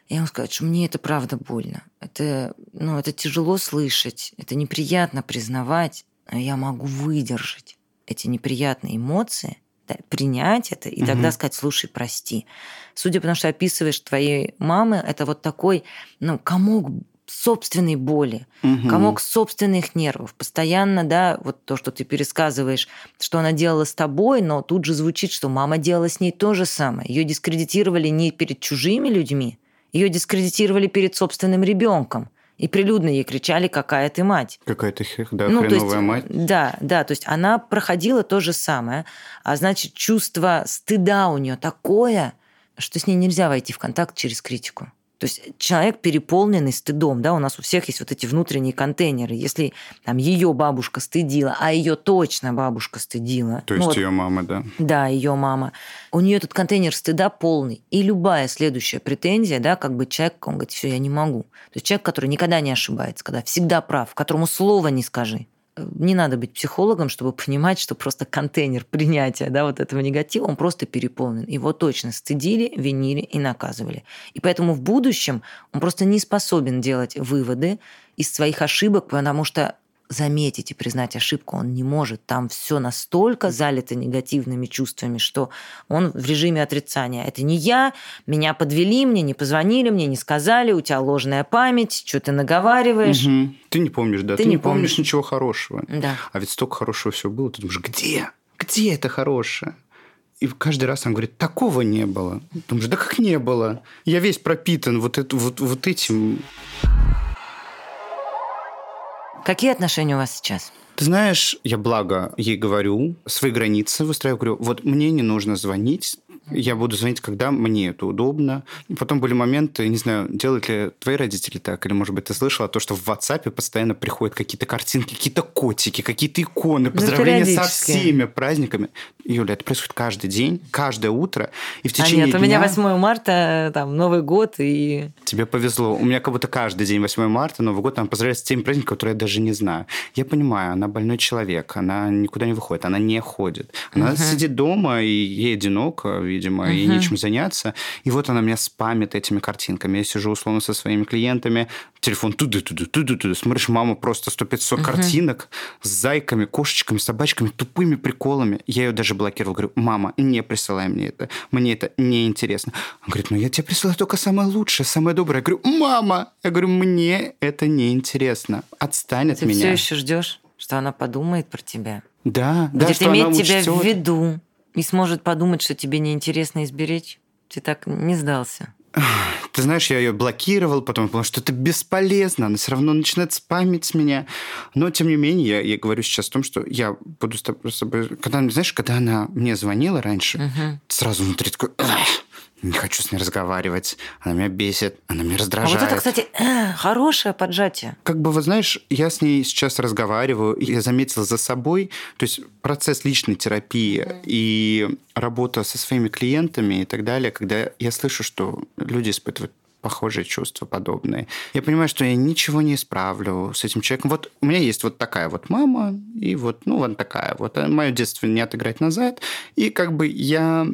я ему сказать, что мне это правда больно. Это, ну, это тяжело слышать, это неприятно признавать, но я могу выдержать эти неприятные эмоции, да, принять это и угу. тогда сказать, слушай, прости. Судя по тому, что описываешь твоей мамы, это вот такой, ну, комок собственной боли, угу. комок собственных нервов. Постоянно, да, вот то, что ты пересказываешь, что она делала с тобой, но тут же звучит, что мама делала с ней то же самое. Ее дискредитировали не перед чужими людьми, ее дискредитировали перед собственным ребенком. И прилюдно ей кричали, какая ты мать. Какая ты, да, ну, хреновая есть, мать. Да, да, то есть она проходила то же самое, а значит, чувство стыда у нее такое, что с ней нельзя войти в контакт через критику. То есть человек переполненный стыдом, да, у нас у всех есть вот эти внутренние контейнеры. Если там ее бабушка стыдила, а ее точно бабушка стыдила. То есть ну, ее вот, мама, да? Да, ее мама. У нее этот контейнер стыда полный. И любая следующая претензия, да, как бы человек, он говорит, все, я не могу. То есть человек, который никогда не ошибается, когда всегда прав, которому слова не скажи не надо быть психологом, чтобы понимать, что просто контейнер принятия да, вот этого негатива, он просто переполнен. Его точно стыдили, винили и наказывали. И поэтому в будущем он просто не способен делать выводы из своих ошибок, потому что заметить и признать ошибку он не может. Там все настолько залито негативными чувствами, что он в режиме отрицания. Это не я, меня подвели, мне не позвонили, мне не сказали, у тебя ложная память, что ты наговариваешь. Угу. Ты не помнишь, да? Ты, ты не помнишь. помнишь ничего хорошего. Да. А ведь столько хорошего всего было. Ты думаешь, где? Где это хорошее? И каждый раз он говорит, такого не было. Думаешь, да как не было? Я весь пропитан вот, это, вот, вот этим Какие отношения у вас сейчас? Ты знаешь, я благо ей говорю, свои границы выстраиваю, говорю, вот мне не нужно звонить, я буду звонить, когда мне это удобно. И потом были моменты, не знаю, делают ли твои родители так, или, может быть, ты слышала то, что в WhatsApp постоянно приходят какие-то картинки, какие-то котики, какие-то иконы, ну, поздравления со всеми праздниками. Юля, это происходит каждый день, каждое утро. И в течение а нет, дня... у меня 8 марта, там, Новый год, и... Тебе повезло. У меня как будто каждый день 8 марта, Новый год, там поздравляют с теми праздниками, которые я даже не знаю. Я понимаю, она больной человек, она никуда не выходит, она не ходит. Она угу. сидит дома, и ей одиноко, видимо, uh-huh. и нечем заняться. И вот она меня спамит этими картинками. Я сижу условно со своими клиентами, телефон туды-туды, туды-туды. Смотришь, мама просто 100-500 uh-huh. картинок с зайками, кошечками, собачками, тупыми приколами. Я ее даже блокировал. Говорю, мама, не присылай мне это. Мне это не интересно. Он говорит, ну я тебе присылаю только самое лучшее, самое доброе. Я говорю, мама! Я говорю, мне это не интересно. Отстань от Ты меня. все еще ждешь, что она подумает про тебя? Да, Будет да, что иметь она тебя учтет. в виду и сможет подумать, что тебе неинтересно изберечь. Ты так не сдался. Ты знаешь, я ее блокировал, потом понял, что это бесполезно, она все равно начинает спамить меня. Но, тем не менее, я, я говорю сейчас о том, что я буду с тобой... Когда, знаешь, когда она мне звонила раньше, Мгм. сразу внутри такой... «Ах, Не хочу с ней разговаривать. Она меня бесит, она меня А раздражает. вот это, кстати, э, хорошее поджатие. Как бы, вы знаешь, я с ней сейчас разговариваю, и я заметил за собой, то есть процесс личной терапии и работа со своими клиентами и так далее, когда я слышу, что люди испытывают похожие чувства, подобные. Я понимаю, что я ничего не исправлю с этим человеком. Вот у меня есть вот такая вот мама, и вот, ну, вот такая вот. Мое детство не отыграть назад. И как бы я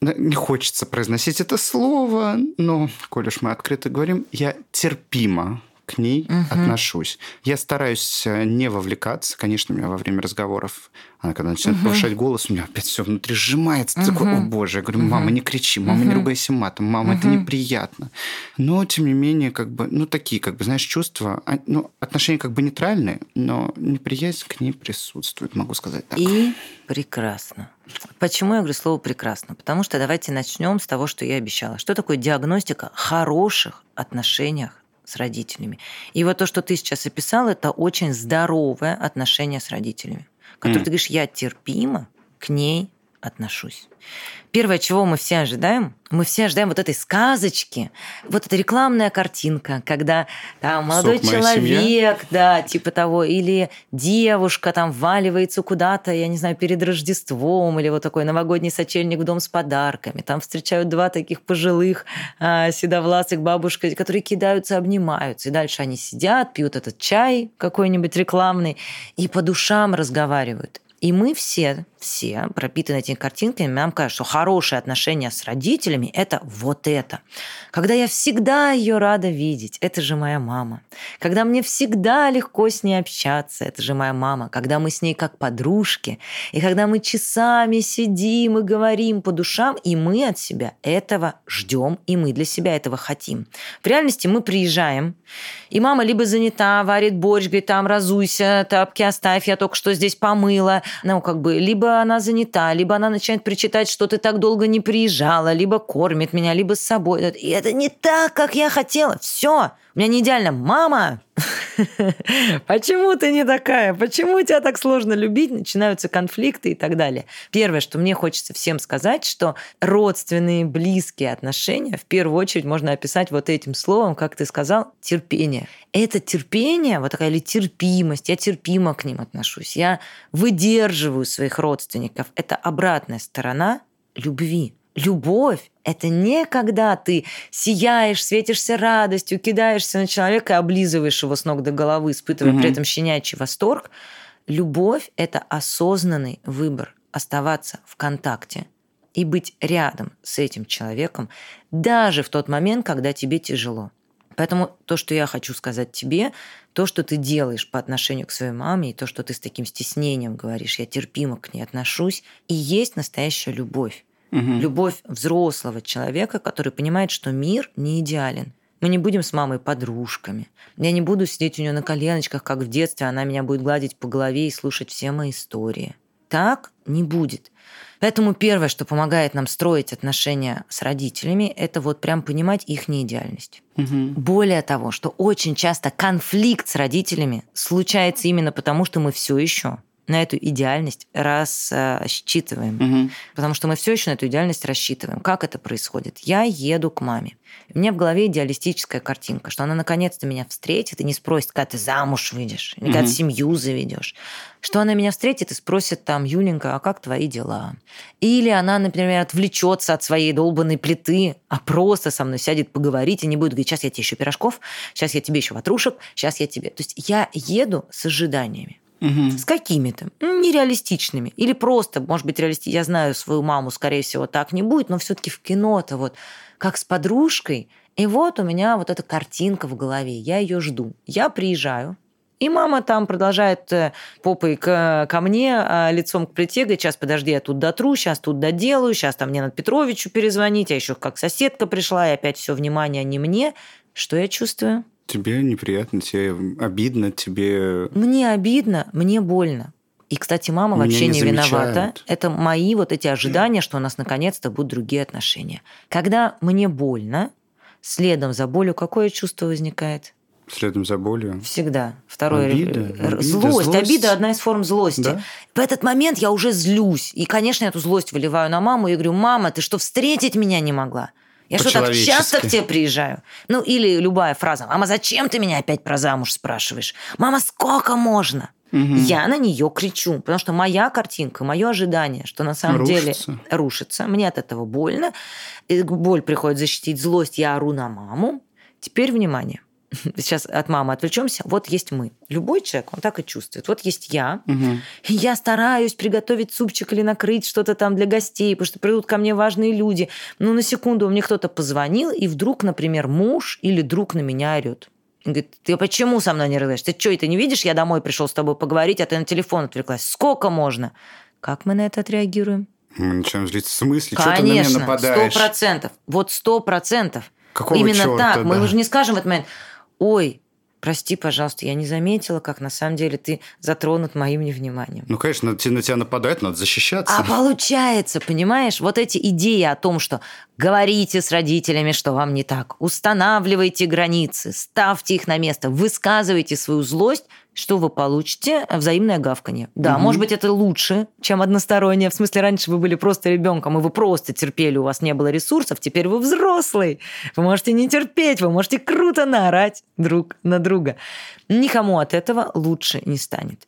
не хочется произносить это слово, но, коль уж мы открыто говорим, я терпимо к ней Мгм. отношусь. Я стараюсь э, не вовлекаться. Конечно, у меня во время разговоров, она когда начинает Мгм. повышать голос, у меня опять все внутри сжимается. Ты Такой, о боже, я говорю, мама, не кричи, мама, не Мгм. ругайся матом, мама, это Мгм. неприятно. Но, тем не менее, как бы, ну, такие, как бы, знаешь, чувства, а, ну, отношения как бы нейтральные, но неприязнь к ней присутствует, могу сказать так. И прекрасно. Почему я говорю слово прекрасно? Потому что давайте начнем с того, что я обещала. Что такое диагностика хороших отношениях с родителями? И вот то, что ты сейчас описал, это очень здоровое отношение с родителями, которое М. ты говоришь, я терпимо к ней отношусь. Первое, чего мы все ожидаем, мы все ожидаем вот этой сказочки, вот эта рекламная картинка, когда там молодой «Сок, человек, да, типа того, или девушка там валивается куда-то, я не знаю, перед Рождеством, или вот такой новогодний сочельник в дом с подарками, там встречают два таких пожилых а, седовласых бабушка, которые кидаются, обнимаются, и дальше они сидят, пьют этот чай какой-нибудь рекламный, и по душам разговаривают. И мы все, все пропитаны этими картинками, нам кажется, что хорошие отношения с родителями – это вот это. Когда я всегда ее рада видеть, это же моя мама. Когда мне всегда легко с ней общаться, это же моя мама. Когда мы с ней как подружки, и когда мы часами сидим и говорим по душам, и мы от себя этого ждем, и мы для себя этого хотим. В реальности мы приезжаем, и мама либо занята, варит борщ, говорит, там разуйся, тапки оставь, я только что здесь помыла. Ну, как бы, либо она занята, либо она начинает причитать, что ты так долго не приезжала, либо кормит меня, либо с собой. И это не так, как я хотела. Все, у меня не идеально. Мама, <laughs> почему ты не такая? Почему тебя так сложно любить? Начинаются конфликты и так далее. Первое, что мне хочется всем сказать, что родственные, близкие отношения в первую очередь можно описать вот этим словом, как ты сказал, терпение. Это терпение, вот такая или терпимость, я терпимо к ним отношусь, я выдерживаю своих родственников. Это обратная сторона любви. Любовь – это не когда ты сияешь, светишься радостью, кидаешься на человека и облизываешь его с ног до головы, испытывая Мгм. при этом щенячий восторг. Любовь – это осознанный выбор оставаться в контакте и быть рядом с этим человеком даже в тот момент, когда тебе тяжело. Поэтому то, что я хочу сказать тебе, то, что ты делаешь по отношению к своей маме, и то, что ты с таким стеснением говоришь, я терпимо к ней отношусь, и есть настоящая любовь. Мгм. Любовь взрослого человека, который понимает, что мир не идеален. Мы не будем с мамой подружками. Я не буду сидеть у нее на коленочках, как в детстве, она меня будет гладить по голове и слушать все мои истории. Так не будет. Поэтому первое, что помогает нам строить отношения с родителями, это вот прям понимать их неидеальность. Мгм. Более того, что очень часто конфликт с родителями случается именно потому, что мы все еще на эту идеальность рассчитываем. Мгм. Потому что мы все еще на эту идеальность рассчитываем. Как это происходит? Я еду к маме. У меня в голове идеалистическая картинка, что она наконец-то меня встретит и не спросит, когда ты замуж выйдешь, или когда ты семью заведешь. Что она меня встретит и спросит там, Юленька, а как твои дела? Или она, например, отвлечется от своей долбанной плиты, а просто со мной сядет поговорить и не будет говорить, сейчас я тебе еще пирожков, сейчас я тебе еще ватрушек, сейчас я тебе... То есть я еду с ожиданиями. Угу. С какими-то нереалистичными. Или просто, может быть, реалистичными. Я знаю свою маму, скорее всего, так не будет, но все-таки в кино-то вот как с подружкой. И вот у меня вот эта картинка в голове. Я ее жду. Я приезжаю, и мама там продолжает э, попой к, ко мне, а лицом к плите, говорит, сейчас подожди, я тут дотру, сейчас тут доделаю, сейчас там мне надо Петровичу перезвонить, а еще как соседка пришла, и опять все внимание не мне. Что я чувствую? Тебе неприятно, тебе обидно, тебе... Мне обидно, мне больно. И, кстати, мама Меня вообще не, не виновата. Это мои вот эти ожидания, что у нас наконец-то будут другие отношения. Когда мне больно, следом за болью какое чувство возникает? Следом за болью? Всегда. Второе. Обида, обида, злость. злость. Обида – одна из форм злости. Да? В этот момент я уже злюсь. И, конечно, эту злость выливаю на маму и говорю, мама, ты что, встретить меня не могла? Я что, так часто к тебе приезжаю? Ну, или любая фраза. Мама, зачем ты меня опять про замуж спрашиваешь? Мама, сколько можно? Угу. Я на нее кричу, потому что моя картинка, мое ожидание, что на самом рушится. деле рушится. Мне от этого больно. Боль приходит защитить злость, я ору на маму. Теперь внимание. <laughs> Сейчас от мамы отвлечемся. Вот есть мы. Любой человек, он так и чувствует. Вот есть я. Угу. И я стараюсь приготовить супчик или накрыть что-то там для гостей, потому что придут ко мне важные люди. Ну, на секунду мне кто-то позвонил, и вдруг, например, муж или друг на меня орет. Он говорит, ты почему со мной не рыдаешь? Ты что, это не видишь? Я домой пришел с тобой поговорить, а ты на телефон отвлеклась. Сколько можно? Как мы на это отреагируем? Мы начинаем злиться. В смысле? Конечно, сто процентов. Вот сто процентов. Именно черта, так. Да? Мы уже не скажем в этот момент, ой, прости, пожалуйста, я не заметила, как на самом деле ты затронут моим невниманием. Ну, конечно, на тебя нападают, надо защищаться. А получается, понимаешь, вот эти идеи о том, что говорите с родителями, что вам не так, устанавливайте границы, ставьте их на место, высказывайте свою злость, что вы получите? Взаимное гавканье. Да, угу. может быть, это лучше, чем одностороннее. В смысле, раньше вы были просто ребенком, и вы просто терпели, у вас не было ресурсов, теперь вы взрослый. Вы можете не терпеть, вы можете круто наорать друг на друга. Никому от этого лучше не станет.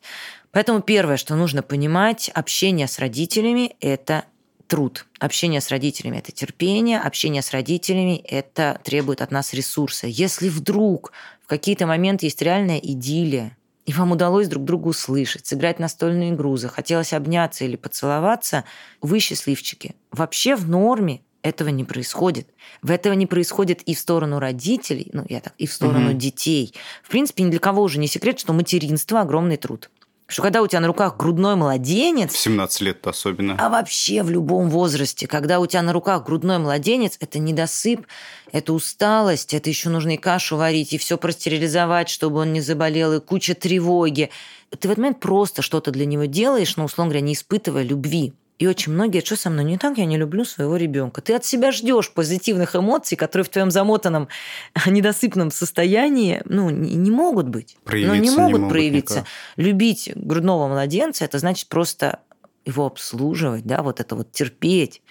Поэтому первое, что нужно понимать, общение с родителями – это труд. Общение с родителями – это терпение, общение с родителями – это требует от нас ресурса. Если вдруг в какие-то моменты есть реальная идиллия, и вам удалось друг друга услышать, сыграть настольную игру, захотелось обняться или поцеловаться, вы счастливчики. Вообще в норме этого не происходит. В этого не происходит и в сторону родителей, ну, я так, и в сторону угу. детей. В принципе, ни для кого уже не секрет, что материнство – огромный труд что когда у тебя на руках грудной младенец... В 17 лет особенно. А вообще в любом возрасте, когда у тебя на руках грудной младенец, это недосып, это усталость, это еще нужно и кашу варить, и все простерилизовать, чтобы он не заболел, и куча тревоги. Ты в этот момент просто что-то для него делаешь, но, условно говоря, не испытывая любви. И очень многие, что со мной не так, я не люблю своего ребенка. Ты от себя ждешь позитивных эмоций, которые в твоем замотанном <laughs> недосыпном состоянии, ну, не, могут быть. Проявиться ну, не могут, не могут проявиться. Никак. Любить грудного младенца, это значит просто его обслуживать, да, вот это вот терпеть.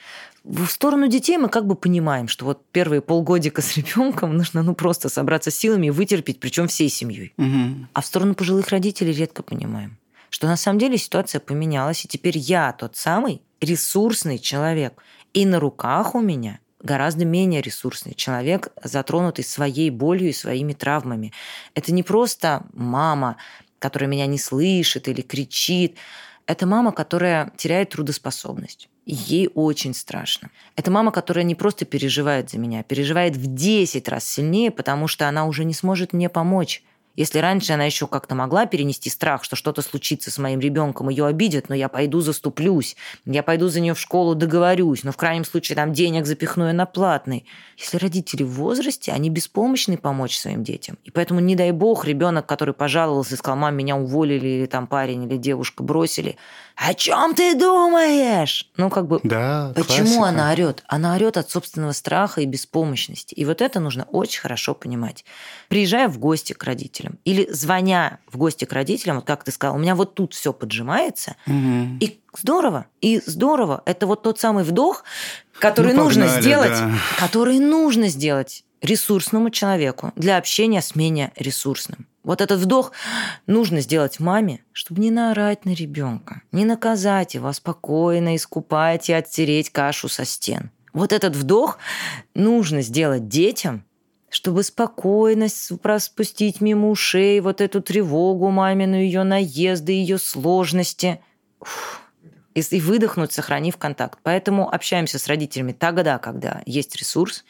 В сторону детей мы как бы понимаем, что вот первые полгодика с ребенком нужно ну просто собраться силами и вытерпеть, причем всей семьей. Угу. А в сторону пожилых родителей редко понимаем что на самом деле ситуация поменялась, и теперь я тот самый ресурсный человек. И на руках у меня гораздо менее ресурсный человек, затронутый своей болью и своими травмами. Это не просто мама, которая меня не слышит или кричит. Это мама, которая теряет трудоспособность. ей очень страшно. Это мама, которая не просто переживает за меня, а переживает в 10 раз сильнее, потому что она уже не сможет мне помочь. Если раньше она еще как-то могла перенести страх, что что-то случится с моим ребенком, ее обидят, но я пойду заступлюсь, я пойду за нее в школу договорюсь, но в крайнем случае там денег запихну я на платный. Если родители в возрасте, они беспомощны помочь своим детям. И поэтому, не дай бог, ребенок, который пожаловался и сказал, мам, меня уволили, или там парень или девушка бросили, о чем ты думаешь? Ну, как бы, да, почему классика. она орет? Она орет от собственного страха и беспомощности. И вот это нужно очень хорошо понимать. Приезжая в гости к родителям или звоня в гости к родителям, вот как ты сказал, у меня вот тут все поджимается, угу. и здорово, и здорово. Это вот тот самый вдох, который ну, нужно сделать, да. который нужно сделать ресурсному человеку для общения с менее ресурсным. Вот этот вдох нужно сделать маме, чтобы не наорать на ребенка, не наказать его, а спокойно искупать и оттереть кашу со стен. Вот этот вдох нужно сделать детям, чтобы спокойность спустить мимо ушей, вот эту тревогу мамину, ее наезды, ее сложности. И выдохнуть, сохранив контакт. Поэтому общаемся с родителями тогда, когда есть ресурс,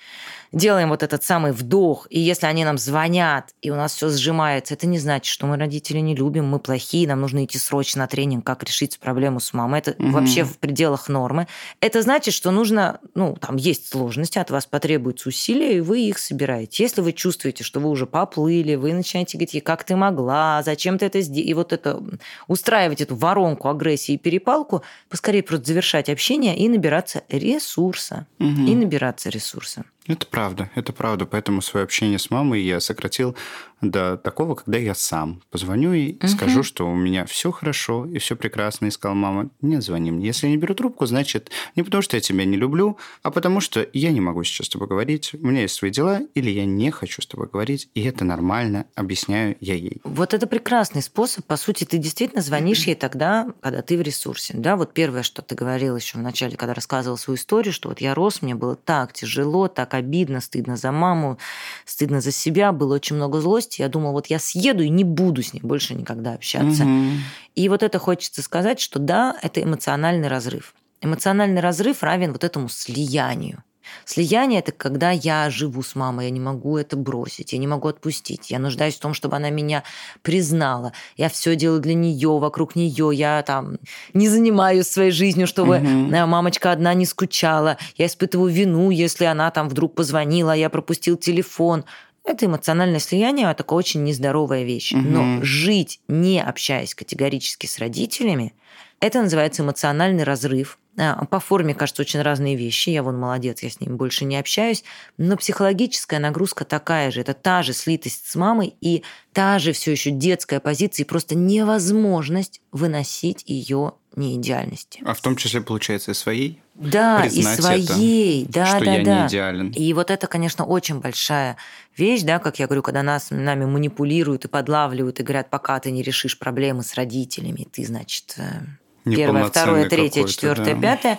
делаем вот этот самый вдох, и если они нам звонят, и у нас все сжимается, это не значит, что мы родители не любим, мы плохие, нам нужно идти срочно на тренинг, как решить проблему с мамой. Это угу. вообще в пределах нормы. Это значит, что нужно, ну, там есть сложности, от вас потребуются усилия, и вы их собираете. Если вы чувствуете, что вы уже поплыли, вы начинаете говорить, как ты могла, зачем ты это сделала, и вот это устраивать эту воронку агрессии и перепалку, поскорее просто завершать общение и набираться ресурса. Угу. И набираться ресурса. Это правда, это правда. Поэтому свое общение с мамой я сократил до такого, когда я сам позвоню и угу. скажу, что у меня все хорошо и все прекрасно. И сказал, мама, не звони мне. Если я не беру трубку, значит, не потому что я тебя не люблю, а потому что я не могу сейчас с тобой говорить. У меня есть свои дела, или я не хочу с тобой говорить, и это нормально, объясняю я ей. Вот это прекрасный способ. По сути, ты действительно звонишь ей тогда, когда ты в ресурсе. Да, вот первое, что ты говорил еще в начале, когда рассказывал свою историю, что вот я рос, мне было так тяжело, так обидно, стыдно за маму, стыдно за себя, было очень много злости. Я думала, вот я съеду и не буду с ней больше никогда общаться. Угу. И вот это хочется сказать, что да, это эмоциональный разрыв. Эмоциональный разрыв равен вот этому слиянию. Слияние – это когда я живу с мамой, я не могу это бросить, я не могу отпустить. Я нуждаюсь в том, чтобы она меня признала. Я все делаю для нее, вокруг нее. Я там не занимаюсь своей жизнью, чтобы угу. мамочка одна не скучала. Я испытываю вину, если она там вдруг позвонила, я пропустил телефон. Это эмоциональное слияние, а такая очень нездоровая вещь. Угу. Но жить, не общаясь категорически с родителями, это называется эмоциональный разрыв. А, по форме, кажется, очень разные вещи. Я вон молодец, я с ним больше не общаюсь. Но психологическая нагрузка такая же. Это та же слитость с мамой и та же все еще детская позиция, и просто невозможность выносить ее неидеальности. А в том числе, получается, и своей? Да, и своей, это, да, что да, я да. не идеален. И вот это, конечно, очень большая вещь, да, как я говорю, когда нас нами манипулируют и подлавливают и говорят, пока ты не решишь проблемы с родителями, ты, значит, э, Первое, второе, третье, четвертое, да. пятое.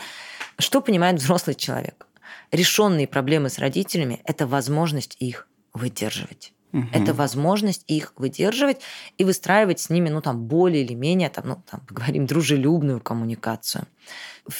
Что понимает взрослый человек? Решенные проблемы с родителями – это возможность их выдерживать. Угу. Это возможность их выдерживать и выстраивать с ними, ну, там, более или менее, там, ну, там, поговорим, дружелюбную коммуникацию.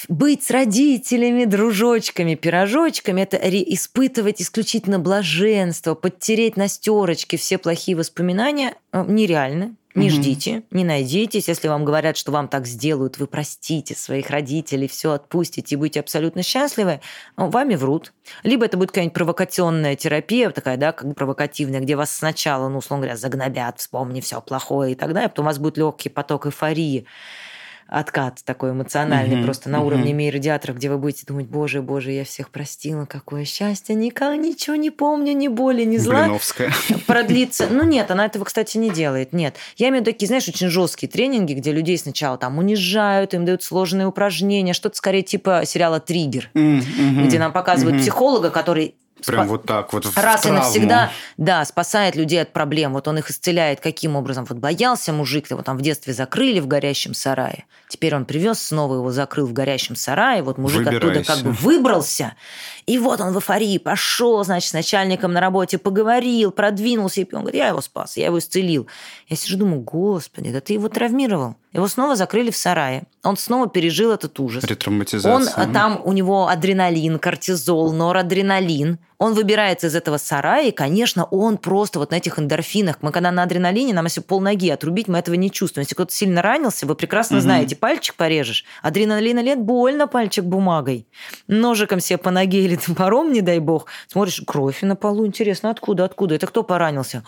Быть с родителями, дружочками, пирожочками – это испытывать исключительно блаженство, подтереть на стерочке все плохие воспоминания э, нереально, не угу. ждите, не найдитесь. Если вам говорят, что вам так сделают, вы простите своих родителей, все отпустите и будете абсолютно счастливы, ну, вами врут. Либо это будет какая-нибудь провокационная терапия, такая, да, как провокативная, где вас сначала, ну, условно говоря, загнобят, вспомни все плохое и так далее, а потом у вас будет легкий поток эйфории откат такой эмоциональный, mm-hmm. просто на mm-hmm. уровне мейрадиатора, где вы будете думать, боже, боже, я всех простила, какое счастье, никак ничего не помню, ни боли, ни зла. Блиновская. <laughs> Продлится. Ну нет, она этого, кстати, не делает, нет. Я имею в виду такие, знаешь, очень жесткие тренинги, где людей сначала там унижают, им дают сложные упражнения, что-то скорее типа сериала «Триггер», mm-hmm. где нам показывают mm-hmm. психолога, который Прям вот так вот. Раз и навсегда, да, спасает людей от проблем. Вот он их исцеляет каким образом? Вот боялся мужик, его там в детстве закрыли в горящем сарае. Теперь он привез, снова его закрыл в горящем сарае. Вот мужик оттуда как бы выбрался. И вот он в эйфории пошел, значит, с начальником на работе поговорил, продвинулся. И он говорит, я его спас, я его исцелил. Я сижу, думаю, господи, да ты его травмировал. Его снова закрыли в сарае. Он снова пережил этот ужас. Ретравматизация. Он, а там у него адреналин, кортизол, норадреналин. Он выбирается из этого сарая, и, конечно, он просто вот на этих эндорфинах. Мы когда на адреналине, нам если полноги отрубить, мы этого не чувствуем. Если кто-то сильно ранился, вы прекрасно угу. знаете, пальчик порежешь. Адреналина лет больно пальчик бумагой. Ножиком себе по ноге или топором, не дай бог. Смотришь, кровь на полу. Интересно, откуда, откуда? Это кто поранился?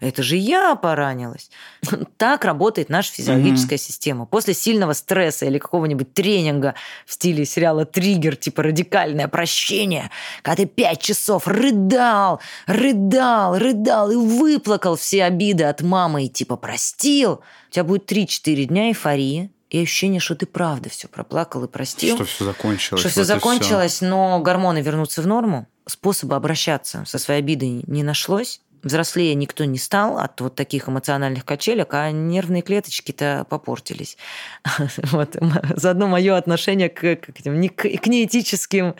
Это же я поранилась. <laughs> Так работает наша физиологическая угу. система. После сильного стресса или какого-нибудь тренинга в стиле сериала «Триггер», типа «Радикальное прощение», когда ты пять часов рыдал, рыдал, рыдал и выплакал все обиды от мамы и типа простил, у тебя будет 3-4 дня эйфории, и ощущение, что ты правда все проплакал и простил. Что все закончилось. Что все закончилось, все. но гормоны вернутся в норму. Способа обращаться со своей обидой не нашлось. Взрослее никто не стал от вот таких эмоциональных качелек, а нервные клеточки-то попортились. <laughs> Вот. Заодно мое отношение к, к, этим, к, к неэтическим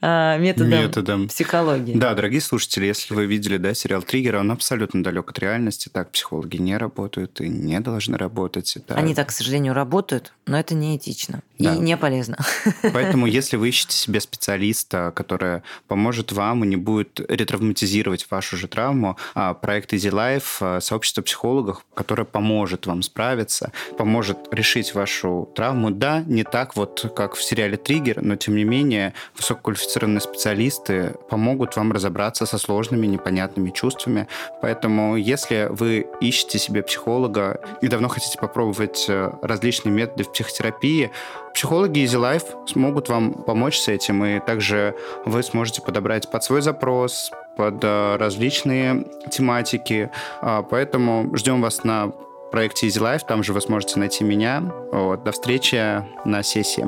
а, методам, методам психологии. Да, дорогие слушатели, если вы видели да, сериал «Триггер», он абсолютно далек от реальности. Так психологи не работают и не должны работать. Это... Они так, к сожалению, работают, но это неэтично да. и не полезно. <laughs> Поэтому, если вы ищете себе специалиста, который поможет вам и не будет ретравматизировать вашу же травму, проект Easy Life, а, сообщество психологов, которое поможет вам справиться, поможет решить вашу травму. Да, не так вот, как в сериале «Триггер», но тем не менее высококвалифицированные специалисты помогут вам разобраться со сложными, непонятными чувствами. Поэтому, если вы ищете себе психолога и давно хотите попробовать э, различные методы в психотерапии, Психологи Easy Life смогут вам помочь с этим, и также вы сможете подобрать под свой запрос, под э, различные тематики. А, поэтому ждем вас на проекте Easy Life, там же вы сможете найти меня. Вот, до встречи на сессии.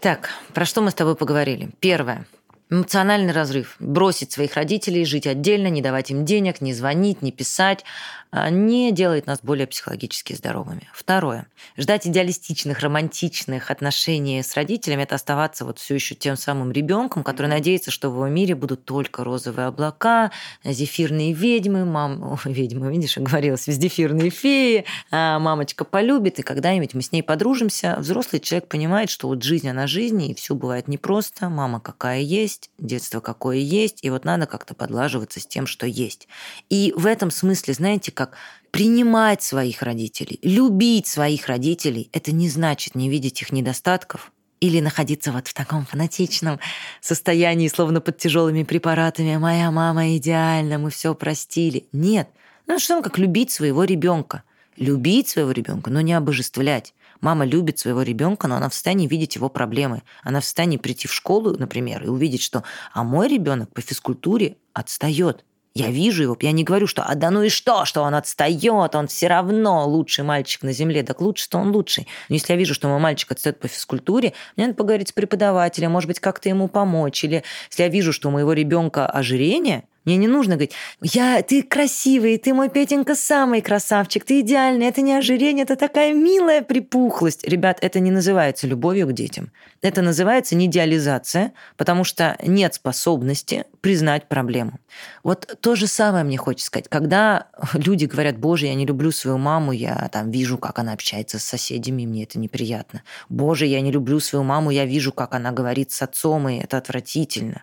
Так, про что мы с тобой поговорили? Первое. Эмоциональный разрыв. Бросить своих родителей, жить отдельно, не давать им денег, не звонить, не писать, не делает нас более психологически здоровыми. Второе. Ждать идеалистичных, романтичных отношений с родителями – это оставаться вот все еще тем самым ребенком, который надеется, что в его мире будут только розовые облака, зефирные ведьмы, мам... О, ведьмы, видишь, я говорила, зефирные феи, а мамочка полюбит, и когда-нибудь мы с ней подружимся. Взрослый человек понимает, что вот жизнь, она жизни, и все бывает непросто, мама какая есть, детство какое есть, и вот надо как-то подлаживаться с тем, что есть. И в этом смысле, знаете, как принимать своих родителей, любить своих родителей, это не значит не видеть их недостатков или находиться вот в таком фанатичном состоянии, словно под тяжелыми препаратами. Моя мама идеальна, мы все простили. Нет. Ну что как любить своего ребенка? Любить своего ребенка, но не обожествлять. Мама любит своего ребенка, но она в состоянии видеть его проблемы. Она в состоянии прийти в школу, например, и увидеть, что а мой ребенок по физкультуре отстает. Я вижу его, я не говорю, что «а да ну и что, что он отстает, он все равно лучший мальчик на земле». Так лучше, что он лучший. Но если я вижу, что мой мальчик отстает по физкультуре, мне надо поговорить с преподавателем, может быть, как-то ему помочь. Или если я вижу, что у моего ребенка ожирение, мне не нужно говорить, я, ты красивый, ты мой Петенька самый красавчик, ты идеальный, это не ожирение, это такая милая припухлость. Ребят, это не называется любовью к детям. Это называется не идеализация, потому что нет способности признать проблему. Вот то же самое мне хочется сказать. Когда люди говорят, боже, я не люблю свою маму, я там вижу, как она общается с соседями, мне это неприятно. Боже, я не люблю свою маму, я вижу, как она говорит с отцом, и это отвратительно.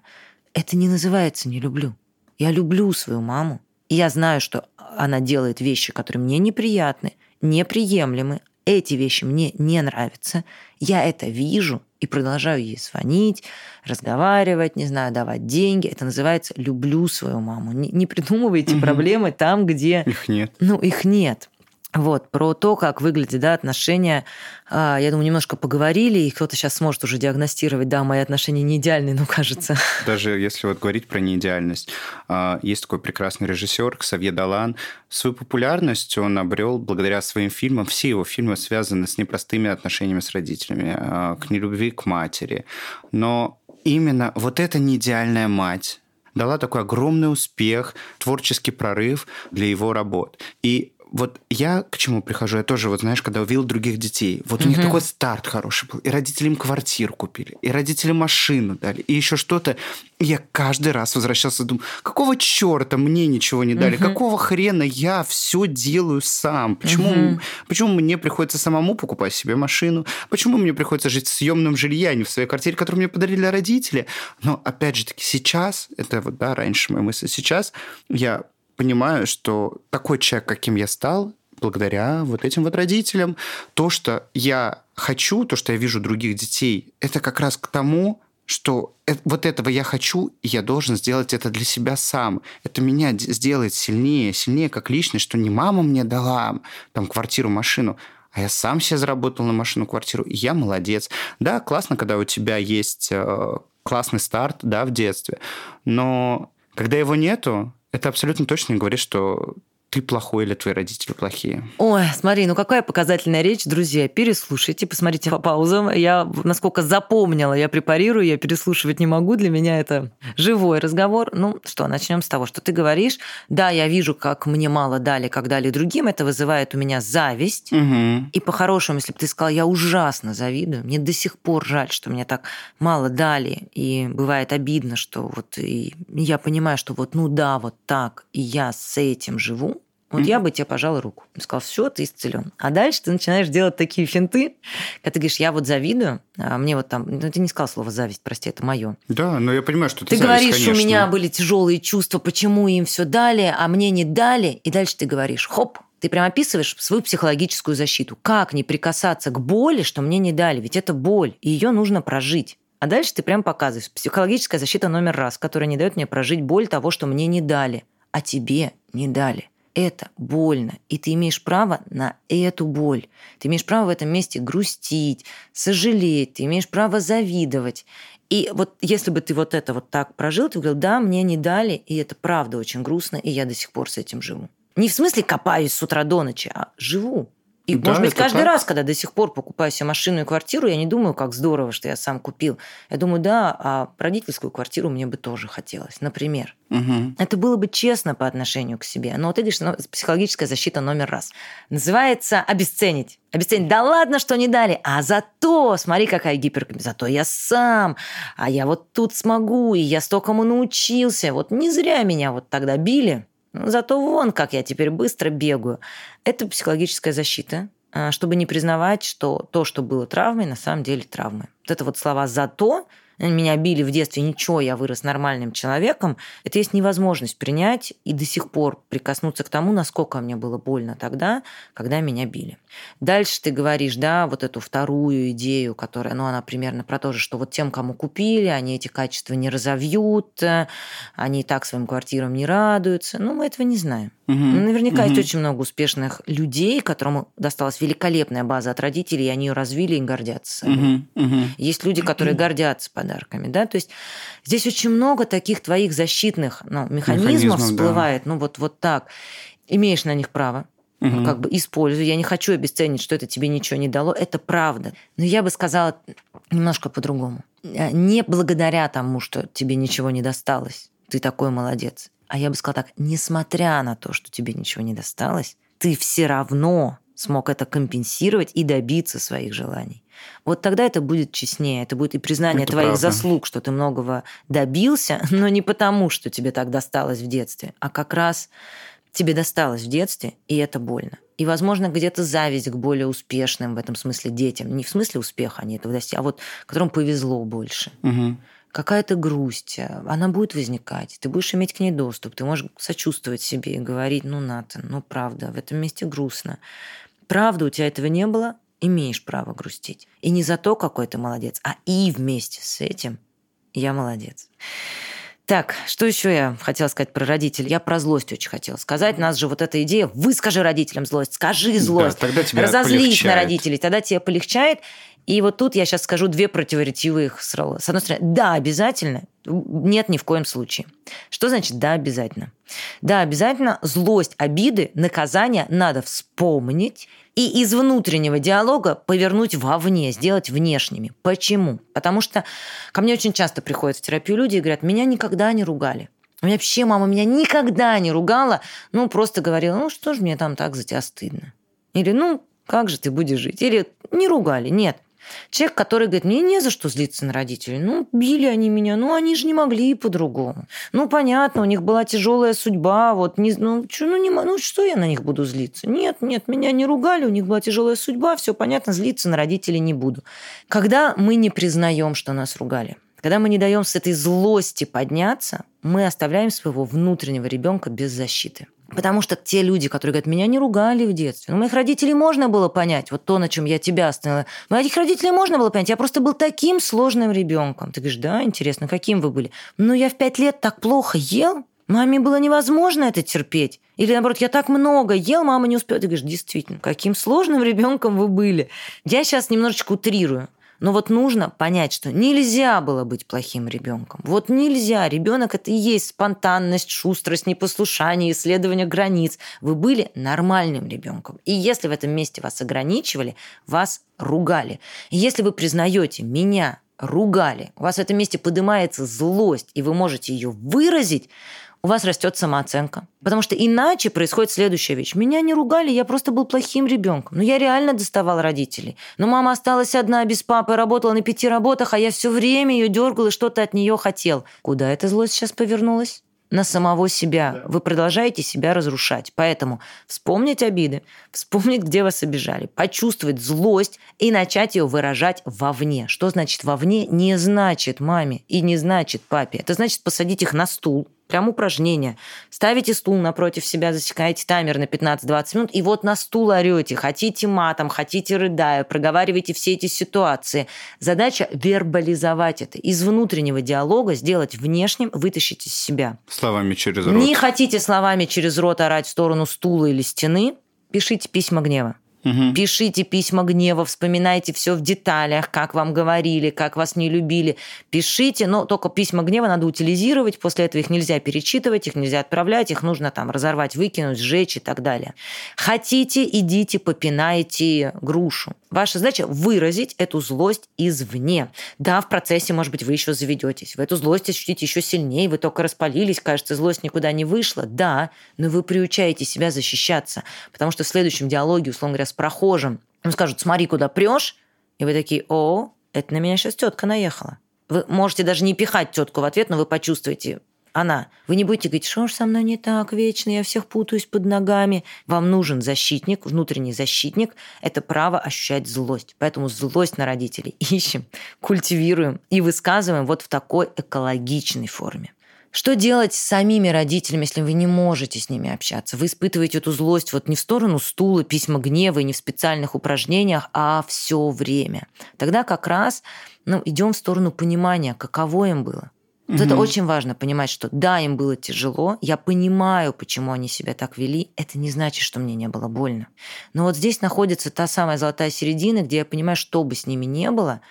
Это не называется «не люблю». Я люблю свою маму, и я знаю, что она делает вещи, которые мне неприятны, неприемлемы. Эти вещи мне не нравятся. Я это вижу и продолжаю ей звонить, разговаривать, не знаю, давать деньги. Это называется «люблю свою маму». Не, не придумывайте угу. проблемы там, где... Их нет. Ну, их нет. Вот, про то, как выглядят да, отношения, а, я думаю, немножко поговорили, и кто-то сейчас сможет уже диагностировать, да, мои отношения не идеальные, ну, кажется. <laughs> Даже если вот говорить про неидеальность, а, есть такой прекрасный режиссер Ксавье Далан. Свою популярность он обрел благодаря своим фильмам. Все его фильмы связаны с непростыми отношениями с родителями, а, к нелюбви к матери. Но именно вот эта неидеальная мать дала такой огромный успех, творческий прорыв для его работ. И вот я к чему прихожу? Я тоже, вот знаешь, когда увидел других детей, вот у них такой старт хороший был. И родители им квартиру купили, и родители машину дали, и еще что-то. И я каждый раз возвращался и думаю, какого черта мне ничего не дали? Какого хрена я все делаю сам? Почему, почему мне приходится самому покупать себе машину? Почему мне приходится жить в съемном жилье, а не в своей квартире, которую мне подарили родители? Но опять же таки сейчас, это вот, да, раньше моя мысль, сейчас я понимаю, что такой человек, каким я стал, благодаря вот этим вот родителям, то, что я хочу, то, что я вижу других детей, это как раз к тому, что вот этого я хочу, и я должен сделать это для себя сам. Это меня сделает сильнее, сильнее как личность, что не мама мне дала там квартиру, машину, а я сам себе заработал на машину, квартиру, и я молодец. Да, классно, когда у тебя есть э, классный старт, да, в детстве, но когда его нету, это абсолютно точно говорит, что ты плохой или твои родители плохие. Ой, смотри, ну какая показательная речь, друзья. Переслушайте, посмотрите по паузам. Я, насколько запомнила, я препарирую, я переслушивать не могу. Для меня это живой разговор. Ну что, начнем с того, что ты говоришь. Да, я вижу, как мне мало дали, как дали другим. Это вызывает у меня зависть. Угу. И по-хорошему, если бы ты сказал, я ужасно завидую, мне до сих пор жаль, что мне так мало дали. И бывает обидно, что вот и я понимаю, что вот ну да, вот так, и я с этим живу вот mm-hmm. я бы тебе пожал руку. Сказал, все, ты исцелен. А дальше ты начинаешь делать такие финты, когда ты говоришь, я вот завидую, а мне вот там... Ну, ты не сказал слово зависть, прости, это мое. Да, но я понимаю, что ты Ты зависть, говоришь, конечно. у меня были тяжелые чувства, почему им все дали, а мне не дали. И дальше ты говоришь, хоп, ты прям описываешь свою психологическую защиту. Как не прикасаться к боли, что мне не дали? Ведь это боль, и ее нужно прожить. А дальше ты прям показываешь. Психологическая защита номер раз, которая не дает мне прожить боль того, что мне не дали, а тебе не дали это больно, и ты имеешь право на эту боль. Ты имеешь право в этом месте грустить, сожалеть, ты имеешь право завидовать. И вот если бы ты вот это вот так прожил, ты говорил, да, мне не дали, и это правда очень грустно, и я до сих пор с этим живу. Не в смысле копаюсь с утра до ночи, а живу. И, да, может быть, каждый так. раз, когда до сих пор покупаю себе машину и квартиру, я не думаю, как здорово, что я сам купил. Я думаю, да, а родительскую квартиру мне бы тоже хотелось, например. Угу. Это было бы честно по отношению к себе. Но вот ты говоришь, ну, психологическая защита номер раз. Называется обесценить. Обесценить. Да ладно, что не дали. А зато, смотри, какая гиперкомпенсация. Зато я сам. А я вот тут смогу. И я стокому научился. Вот не зря меня вот тогда били. Ну, зато вон, как я теперь быстро бегаю. Это психологическая защита, а, чтобы не признавать, что то, что было травмой, на самом деле травмой. Вот это вот слова «зато» меня били в детстве, ничего, я вырос нормальным человеком, это есть невозможность принять и до сих пор прикоснуться к тому, насколько мне было больно тогда, когда меня били. Дальше ты говоришь, да, вот эту вторую идею, которая, ну, она примерно про то же, что вот тем, кому купили, они эти качества не разовьют, они и так своим квартирам не радуются. Ну, мы этого не знаем. Угу. Наверняка угу. есть очень много успешных людей, которым досталась великолепная база от родителей, и они ее развили и гордятся. Угу. Угу. Есть люди, которые гордятся подарками, да, то есть здесь очень много таких твоих защитных ну, механизмов, механизмов всплывает, да. ну вот, вот так. Имеешь на них право, угу. как бы использую. Я не хочу обесценить, что это тебе ничего не дало. Это правда. Но я бы сказала немножко по-другому. Э, не благодаря тому, что тебе ничего не досталось. Ты такой молодец. А я бы сказала так, несмотря на то, что тебе ничего не досталось, ты все равно смог это компенсировать и добиться своих желаний. Вот тогда это будет честнее, это будет и признание это твоих правда. заслуг, что ты многого добился, <laughs> но не потому, что тебе так досталось в детстве, а как раз тебе досталось в детстве, и это больно. И, возможно, где-то зависть к более успешным в этом смысле детям. Не в смысле успеха они этого достигли, а вот которым повезло больше. Угу какая-то грусть, э, она будет возникать, ты будешь иметь к ней доступ, ты можешь сочувствовать себе и говорить, ну, Ната, ну, правда, в этом месте грустно. Правда, у тебя этого не было, имеешь право грустить. И не за то, какой ты молодец, а и вместе с этим я молодец. Так, что еще я хотела сказать про родителей? Я про злость очень хотела сказать. У нас же вот эта идея, выскажи родителям злость, скажи злость, да, тогда тебе разозлись полегчает. на родителей, тогда тебе полегчает. И вот тут я сейчас скажу две противоречивых слова. С одной стороны, да, обязательно. Нет, ни в коем случае. Что значит да, обязательно? Да, обязательно злость, обиды, наказание надо вспомнить и из внутреннего диалога повернуть вовне, сделать внешними. Почему? Потому что ко мне очень часто приходят в терапию люди и говорят, меня никогда не ругали. У меня вообще мама меня никогда не ругала, ну, просто говорила, ну, что же мне там так за тебя стыдно? Или, ну, как же ты будешь жить? Или не ругали, нет. Человек, который говорит, мне не за что злиться на родителей. Ну, били они меня, ну, они же не могли по-другому. Ну, понятно, у них была тяжелая судьба, вот, не, ну, что, ну, не, ну, что я на них буду злиться? Нет, нет, меня не ругали, у них была тяжелая судьба, все понятно, злиться на родителей не буду. Когда мы не признаем, что нас ругали, когда мы не даем с этой злости подняться, мы оставляем своего внутреннего ребенка без защиты. Потому что те люди, которые говорят, меня не ругали в детстве. Ну, моих родителей можно было понять, вот то, на чем я тебя остановила. Моих родителей можно было понять, я просто был таким сложным ребенком. Ты говоришь, да, интересно, каким вы были? Ну, я в пять лет так плохо ел, Маме было невозможно это терпеть. Или наоборот, я так много ел, мама не успела. Ты говоришь, действительно, каким сложным ребенком вы были. Я сейчас немножечко утрирую. Но вот нужно понять, что нельзя было быть плохим ребенком. Вот нельзя. Ребенок это и есть спонтанность, шустрость, непослушание, исследование границ. Вы были нормальным ребенком. И если в этом месте вас ограничивали, вас ругали. И если вы признаете меня ругали, у вас в этом месте поднимается злость, и вы можете ее выразить, у вас растет самооценка. Потому что иначе происходит следующая вещь. Меня не ругали, я просто был плохим ребенком. Но я реально доставал родителей. Но мама осталась одна без папы, работала на пяти работах, а я все время ее дергал и что-то от нее хотел. Куда эта злость сейчас повернулась? на самого себя. Вы продолжаете себя разрушать. Поэтому вспомнить обиды, вспомнить, где вас обижали, почувствовать злость и начать ее выражать вовне. Что значит вовне? Не значит маме и не значит папе. Это значит посадить их на стул, Прям упражнение. Ставите стул напротив себя, засекаете таймер на 15-20 минут, и вот на стул орете. Хотите матом, хотите рыдая, проговаривайте все эти ситуации. Задача вербализовать это. Из внутреннего диалога сделать внешним, вытащить из себя. Словами через рот. Не хотите словами через рот орать в сторону стула или стены, пишите письма гнева. Угу. Пишите письма гнева, вспоминайте все в деталях, как вам говорили, как вас не любили. Пишите, но только письма гнева надо утилизировать, после этого их нельзя перечитывать, их нельзя отправлять, их нужно там разорвать, выкинуть, сжечь и так далее. Хотите, идите, попинайте грушу. Ваша задача выразить эту злость извне. Да, в процессе, может быть, вы еще заведетесь. Вы эту злость ощутите еще сильнее, вы только распалились, кажется, злость никуда не вышла. Да, но вы приучаете себя защищаться, потому что в следующем диалоге, условно говоря, с прохожим, им скажут, смотри, куда прешь, и вы такие, о, это на меня сейчас тетка наехала. Вы можете даже не пихать тетку в ответ, но вы почувствуете, она. Вы не будете говорить, что ж со мной не так вечно, я всех путаюсь под ногами. Вам нужен защитник, внутренний защитник. Это право ощущать злость. Поэтому злость на родителей <laughs> ищем, культивируем и высказываем вот в такой экологичной форме. Что делать с самими родителями, если вы не можете с ними общаться? Вы испытываете эту злость вот не в сторону стула, письма гнева и не в специальных упражнениях, а все время. Тогда как раз ну, идем в сторону понимания, каково им было. Вот угу. это очень важно понимать, что да, им было тяжело, я понимаю, почему они себя так вели, это не значит, что мне не было больно. Но вот здесь находится та самая золотая середина, где я понимаю, что бы с ними не было,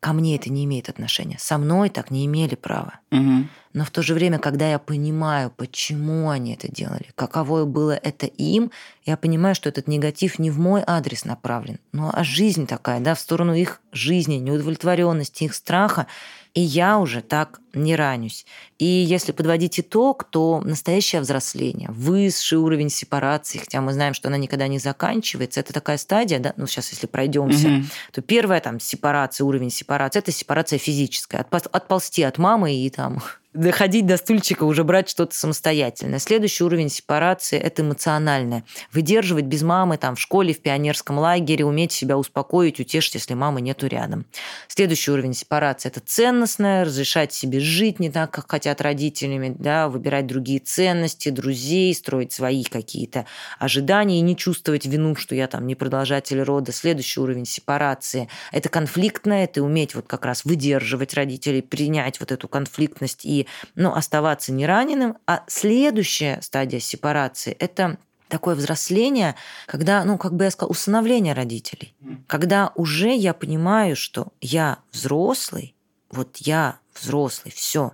ко мне это не имеет отношения. Со мной так не имели права. Угу. Но в то же время, когда я понимаю, почему они это делали, каково было это им, я понимаю, что этот негатив не в мой адрес направлен, ну а жизнь такая, да, в сторону их жизни, неудовлетворенности, их страха. И я уже так не ранюсь. И если подводить итог, то настоящее взросление, высший уровень сепарации, хотя мы знаем, что она никогда не заканчивается, это такая стадия, да, ну сейчас если пройдемся, угу. то первая там сепарация, уровень сепарации, это сепарация физическая, отползти от мамы и там <laughs> доходить до стульчика, уже брать что-то самостоятельно. Следующий уровень сепарации – это эмоциональное. Выдерживать без мамы там, в школе, в пионерском лагере, уметь себя успокоить, утешить, если мамы нету рядом. Следующий уровень сепарации – это ценностное, разрешать себе жить не так, как хотят родителями, да, выбирать другие ценности, друзей, строить свои какие-то ожидания и не чувствовать вину, что я там не продолжатель рода. Следующий уровень сепарации – это конфликтное, это уметь вот как раз выдерживать родителей, принять вот эту конфликтность и ну, оставаться не раненым. А следующая стадия сепарации – это такое взросление, когда, ну, как бы я сказала, усыновление родителей. Когда уже я понимаю, что я взрослый, вот я взрослый, все.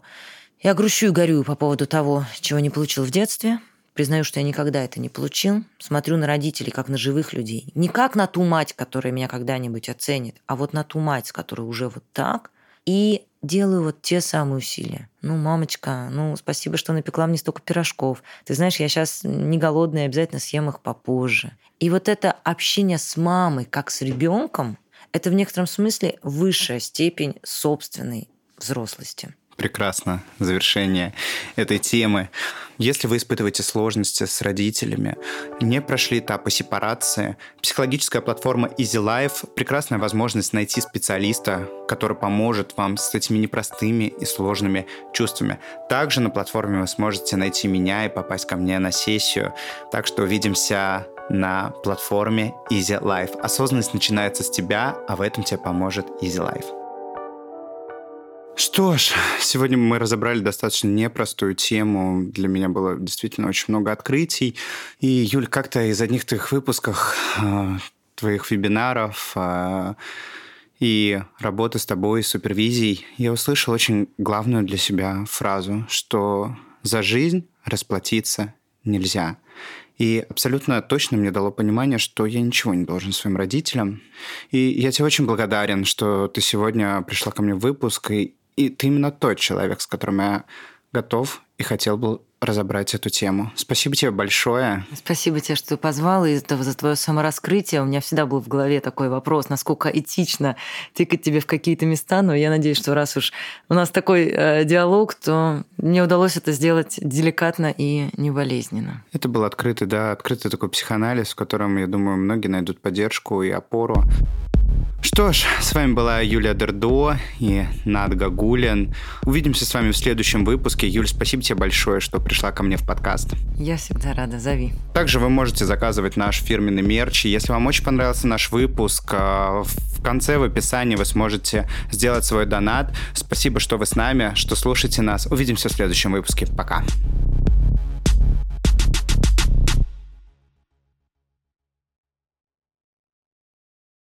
Я грущу и горюю по поводу того, чего не получил в детстве. Признаю, что я никогда это не получил. Смотрю на родителей, как на живых людей. Не как на ту мать, которая меня когда-нибудь оценит, а вот на ту мать, которая уже вот так. И делаю вот те самые усилия. Ну, мамочка, ну, спасибо, что напекла мне столько пирожков. Ты знаешь, я сейчас не голодная, обязательно съем их попозже. И вот это общение с мамой, как с ребенком, это в некотором смысле высшая степень собственной взрослости прекрасно завершение этой темы. Если вы испытываете сложности с родителями, не прошли этапы сепарации, психологическая платформа Easy Life – прекрасная возможность найти специалиста, который поможет вам с этими непростыми и сложными чувствами. Также на платформе вы сможете найти меня и попасть ко мне на сессию. Так что увидимся на платформе Easy Life. Осознанность начинается с тебя, а в этом тебе поможет Easy Life. Что ж, сегодня мы разобрали достаточно непростую тему. Для меня было действительно очень много открытий. И, Юль, как-то из одних твоих выпусков, э, твоих вебинаров, э, и работы с тобой, супервизией, я услышал очень главную для себя фразу, что за жизнь расплатиться нельзя. И абсолютно точно мне дало понимание, что я ничего не должен своим родителям. И я тебе очень благодарен, что ты сегодня пришла ко мне в выпуск, и, и ты именно тот человек, с которым я готов и хотел бы разобрать эту тему. Спасибо тебе большое. Спасибо тебе, что ты позвал, и за твое самораскрытие. У меня всегда был в голове такой вопрос, насколько этично тыкать тебе в какие-то места, но я надеюсь, что раз уж у нас такой э, диалог, то мне удалось это сделать деликатно и не болезненно. Это был открытый, да, открытый такой психоанализ, в котором, я думаю, многие найдут поддержку и опору. Что ж, с вами была Юлия Дердо и Над Гагулин. Увидимся с вами в следующем выпуске. Юль, спасибо тебе большое, что пришла ко мне в подкаст. Я всегда рада, зови. Также вы можете заказывать наш фирменный мерч. Если вам очень понравился наш выпуск, э, в конце в описании вы сможете сделать свой донат. Спасибо, что вы с нами, что слушаете нас. Увидимся в следующем выпуске. Пока.